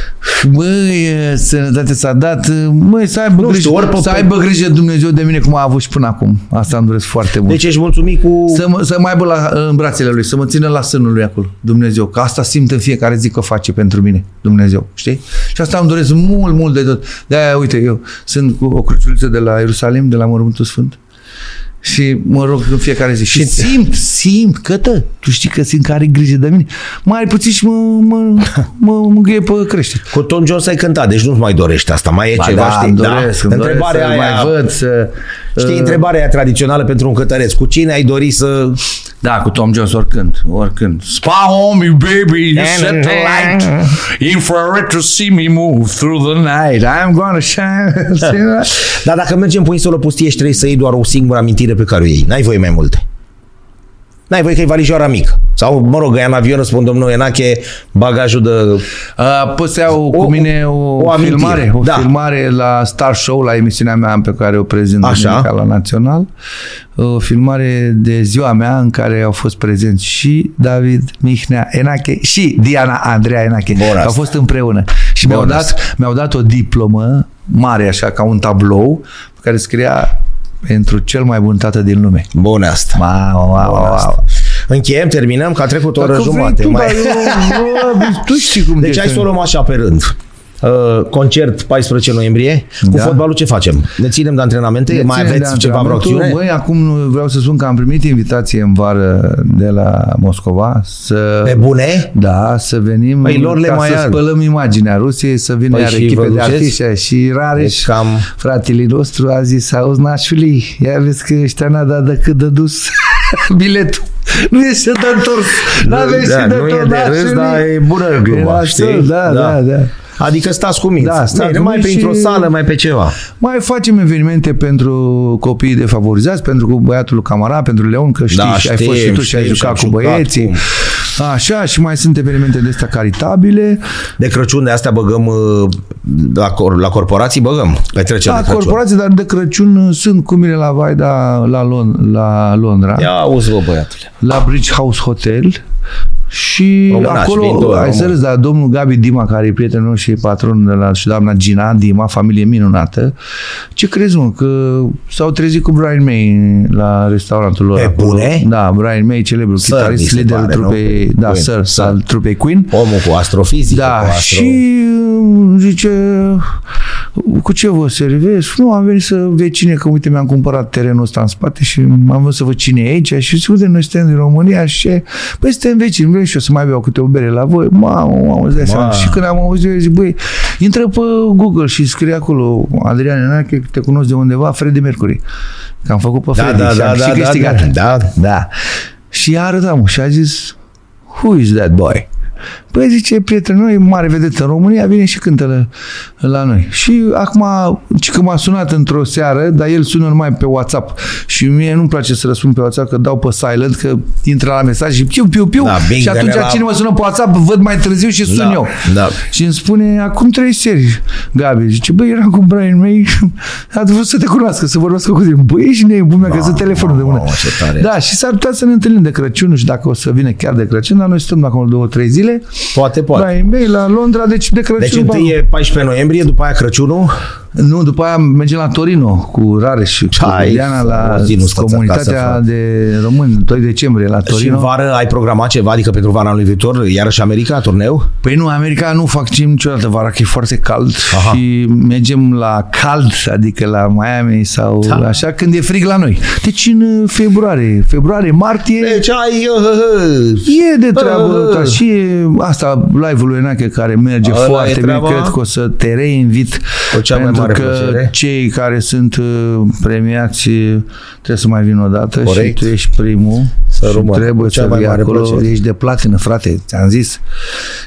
Măi, sănătate s-a dat, măi, să aibă, Nu grijă, știu, ori pe- să aibă grijă Dumnezeu de mine cum a avut și până acum. Asta îmi doresc foarte mult. Deci ești mulțumit cu... Să, mă, să mai aibă la, în brațele lui, să mă țină la sânul lui acolo, Dumnezeu. Că asta simt în fiecare zi că face pentru mine, Dumnezeu, știi? Și asta îmi doresc mult, mult de tot. De-aia, uite, eu sunt cu o cruciuliță de la Ierusalim, de la Mormântul Sfânt. Și mă rog în fiecare zi. Și simt, simt, cătă, tu știi că simt că are grijă de mine. Mai puțin și mă, mă, mă mângâie pe crește. Cu Tom Jones ai cântat, deci nu-ți mai dorești asta. Mai e Ba ceva, da, știi? îmi doresc, îmi doresc Întrebarea să aia, mai văd, să... Știi, uh, întrebarea aia tradițională pentru un cântăreț. Cu cine ai dori să... Da, cu Tom Jones oricând, oricând. Spa on me, baby, you set the light infrared to see me move through the night. I'm gonna shine. See that? Dar dacă mergem pe insulă pustie și trebuie să iei doar o singură amintire pe care o iei, n-ai voie mai multe. N-ai voi că e valijoara mică. Sau, mă rog, în avion, spun domnul Enache, bagajul de... Uh, poți să iau o, cu mine o, o filmare, o da. filmare la Star Show, la emisiunea mea pe care o prezint Așa. la Național. O filmare de ziua mea în care au fost prezenți și David Mihnea Enache și Diana Andreea Enache. Bun au fost împreună. Și mi-au dat, mi-au dat o diplomă mare, așa, ca un tablou, pe care scria pentru cel mai bun tată din lume. Bun asta. Wow, wow, wow, wow. Încheiem, terminăm, că a trecut o oră jumate. Tu, mai... eu, tu știi cum Deci hai să o luăm așa pe rând. Uh, concert 14 noiembrie. Da. Cu fotbalul ce facem? Ne ținem de antrenamente? Ne mai aveți de ceva vreo acțiune? Băi, acum vreau să spun că am primit invitație în vară de la Moscova să... Pe bune? Da, să venim păi lor le ca mai să spălăm imaginea Rusiei, să vină păi iar echipe de artiști și Rareș, cam... fratele nostru, a zis, auzi, nașului, ia vezi că ăștia n-a dat decât de dus biletul. Nu e să de întors. N-aveți da, și de nu tot, e de râs, dar e bună gluma, știi? Da, da, da. Adică stați cu minți. Da, stați Bine, mai printr-o și... sală, mai pe ceva. Mai facem evenimente pentru copiii defavorizați, pentru băiatul Camara, pentru Leon, că știi, da, știm, ai fost și tu și ai jucat cu băieții. Cum. Așa, și mai sunt evenimente de astea caritabile. De Crăciun de astea băgăm uh, la, cor- la corporații băgăm petreceri La de Crăciun. corporații, dar de Crăciun sunt cu mine la Vaida la, Lon- la Londra. Ia auzi, bă, băiatule. La Bridge House Hotel și Românaș, acolo, viitor, ai să român. râzi, dar domnul Gabi Dima, care e prietenul și patron de la, și doamna Gina Dima, familie minunată, ce crezi, mă, că s-au trezit cu Brian May la restaurantul lor. Pe acolo. bune? Da, Brian May, celebrul Sir, mi chitarist, se liderul pare, nu? Trupei, da, Queen. Sir, Sir. al trupei Queen. Omul cu astrofizică, Da, cu astro... și uh, zice, cu ce vă servesc? Nu, am venit să vecine, că uite, mi-am cumpărat terenul ăsta în spate și am vrut să văd cine e aici și zice, uite, noi suntem din România și ce? Păi suntem vecini, vrei și eu să mai beau câte o bere la voi? Mamă, mamă, îți dai seama. Ma. Și când am auzit, eu zic, băi, intră pe Google și scrie acolo, Adrian Enache, te cunosc de undeva, Freddie Mercury. Că am făcut pe Da, Freddie da, și da, am da, și da, câștigat. da, da. Da. Și i-a arătat, mă, și a zis, who is that boy? Păi zice, prietenul meu, e mare vedetă în România, vine și cântă la, la noi. Și acum, ci că m-a sunat într-o seară, dar el sună numai pe WhatsApp. Și mie nu-mi place să răspund pe WhatsApp, că dau pe silent, că intră la mesaj și piu, piu, piu. Da, bing, și atunci la- cine mă sună pe WhatsApp, văd mai târziu și sun Da, eu. da. Și îmi spune, acum trei seri, Gabi. Zice, băi, eram cu Brian May, a vrut să te cunoască, să vorbească cu tine. Băi, ești nebun, mea, că sunt telefonul de mână. mamă, ce tare. Da, și s-ar putea să ne întâlnim de Crăciun, nu știu dacă o să vină chiar de Crăciun, dar noi stăm acolo două, trei zile. Poate, poate. La Embei, la Londra, deci de Crăciun. Deci întâi e 14 noiembrie, după aia Crăciunul. Nu, după aia mergem la Torino cu Rareș și cu Hai, Diana la o zi nu stați comunitatea acasă, de români, 2 decembrie la Și în Torino. vară ai programat ceva, adică pentru vara anului viitor, iarăși America, turneu? Păi nu, America nu fac ce niciodată vara, că e foarte cald Aha. și mergem la cald, adică la Miami sau Da. așa, când e frig la noi. Deci în uh, februarie, februarie, martie, Deci ai... Uh, E de treabă, Uh. da, și e asta live-ul lui Enache care merge Ăla e foarte bine, treaba? cred că o să te reinvit Cu cea mai pentru mare că plăcere. cei care sunt uh, premiați uh, trebuie să mai vină o dată Corect. și tu ești primul Să și rămână. trebuie Cu cea să mai vii mare acolo, plăcere. ești de platină, frate, ți-am zis.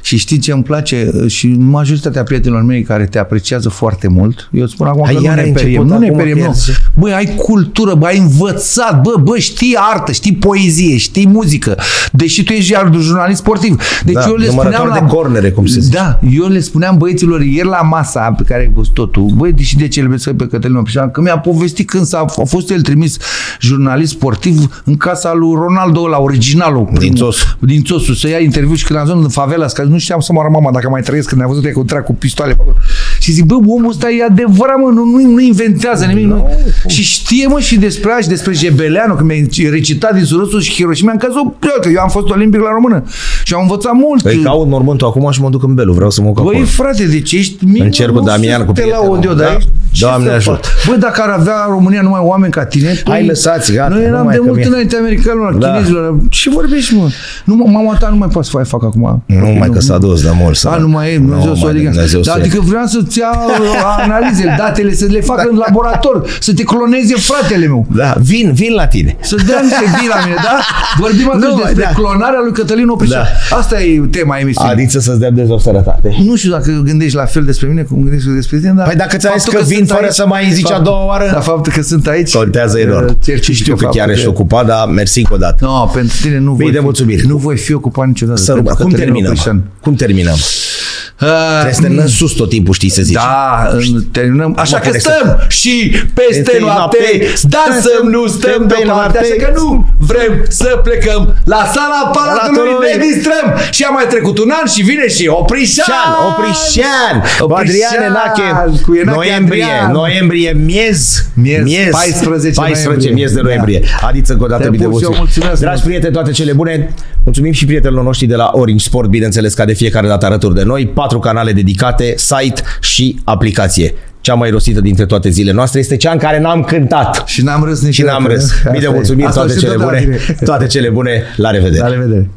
Și știi ce îmi place? Și majoritatea prietenilor mei care te apreciază foarte mult, eu îți spun acum Hai, că iar nu ai ne periem, început nu ne acum periem, că nu. zice- Băi, ai cultură, bă, ai învățat, bă, bă, știi artă, știi poezie, știi muzică, deși tu ești iar jurnalist sportiv. Deci Da, eu le numărător spuneam la... de cornere, cum se zice. Da, eu le spuneam băieților ieri la masa pe care ai văzut totul, băi, deși de ce le vezi pe Cătălin Oprișan, că mi-a povestit când s-a, a fost el trimis jurnalist sportiv în casa lui Ronaldo, la originalul. primul, Țosu. Din Țosu, să ia interviu și când am zis în favela, că nu știam să moară mama dacă mai trăiesc, când ne-a văzut ea cu cu pistoale. pe acolo. Și zic, bă, omul ăsta e adevărat, mă, nu, nu, nu inventează nimic. Nu. Și știe, mă, și despre aia și despre Jebeleanu, că mi-a recitat din Surusul și Hiroshima, am căzut pe el, că eu am fost olimpic la română. Și am învățat mult. Îi caut mormântul acum și mă duc în Belu, vreau să mă duc Băi, acolo. frate, deci ești mic. Încerc nu cu Damian, să cu te la prietenul. Audio, dar Da. ești- ce Doamne să ajută. fac? Băi, dacă ar avea România numai oameni ca tine, tu- Hai, lăsați, gata, Noi nu eram mai de că mult mie- înainte americanilor, Da. chinezilor. Ce vorbești, mă? Nu, mă, mama ta nu mai poate să faci fac acum. Nu mai că s-a dus de mult. A, nu mai e, Dumnezeu să o mai adică. Dumnezeu Da, să adică vreau să-ți ia uh, analizele, datele, să le facă în laborator, să te cloneze fratele meu. Da, vin, vin la tine. Să dea niște vii la mine, da? Vorbim atunci Nu, despre da. clonarea lui Cătălin Oprișan. Asta e tema emisiunii. Adică să-ți dea dezobsărătate. Nu știu dacă gândești la fel despre mine cum gândesc eu despre tine, dar... Păi dacă ți-am zis că vin fără să mai zici a doua oară? Dar faptul că sunt aici Contează enorm. Și știu că chiar ești ocupat, dar mersi încă o dată. Nu, pentru tine nu voi, de fi, mulțumiri. nu voi fi ocupat niciodată. Să pentru că cum Cătălin terminăm? Oprișan- Cum terminăm? Uh, Trebuie să terminăm sus tot timpul, știi să zici. Da, în- terminăm. Așa Mă că pune să- stăm și peste Peste noapte, noapte, dansăm, nu stăm stăm pe deoparte, noapte. așa că nu vrem să plecăm la sala Palatului, Palatului. ne distrăm. Și a mai trecut un an și vine și Oprișan. Oprișan, Oprișan, Oprișan, Adrian Enache, cu Enache noiembrie, Adrian. noiembrie, miez, Miez, 14 14 noiembrie. miez de noiembrie. Adiță încă o dată Te bine pup și eu mulțumim. mulțumesc Dragi mult. prieteni, toate cele bune. Mulțumim și prietenilor noștri de la Orange Sport, bineînțeles, ca de fiecare dată alături de noi. Patru canale dedicate, site și aplicație. Cea mai rosită dintre toate zilele noastre este cea în care n-am cântat. Și n-am râs Și niciodată. n-am râs. Asta Mii de e. mulțumiri, Asta toate și cele tot de la bune. tine. Toate cele bune. La revedere. La revedere.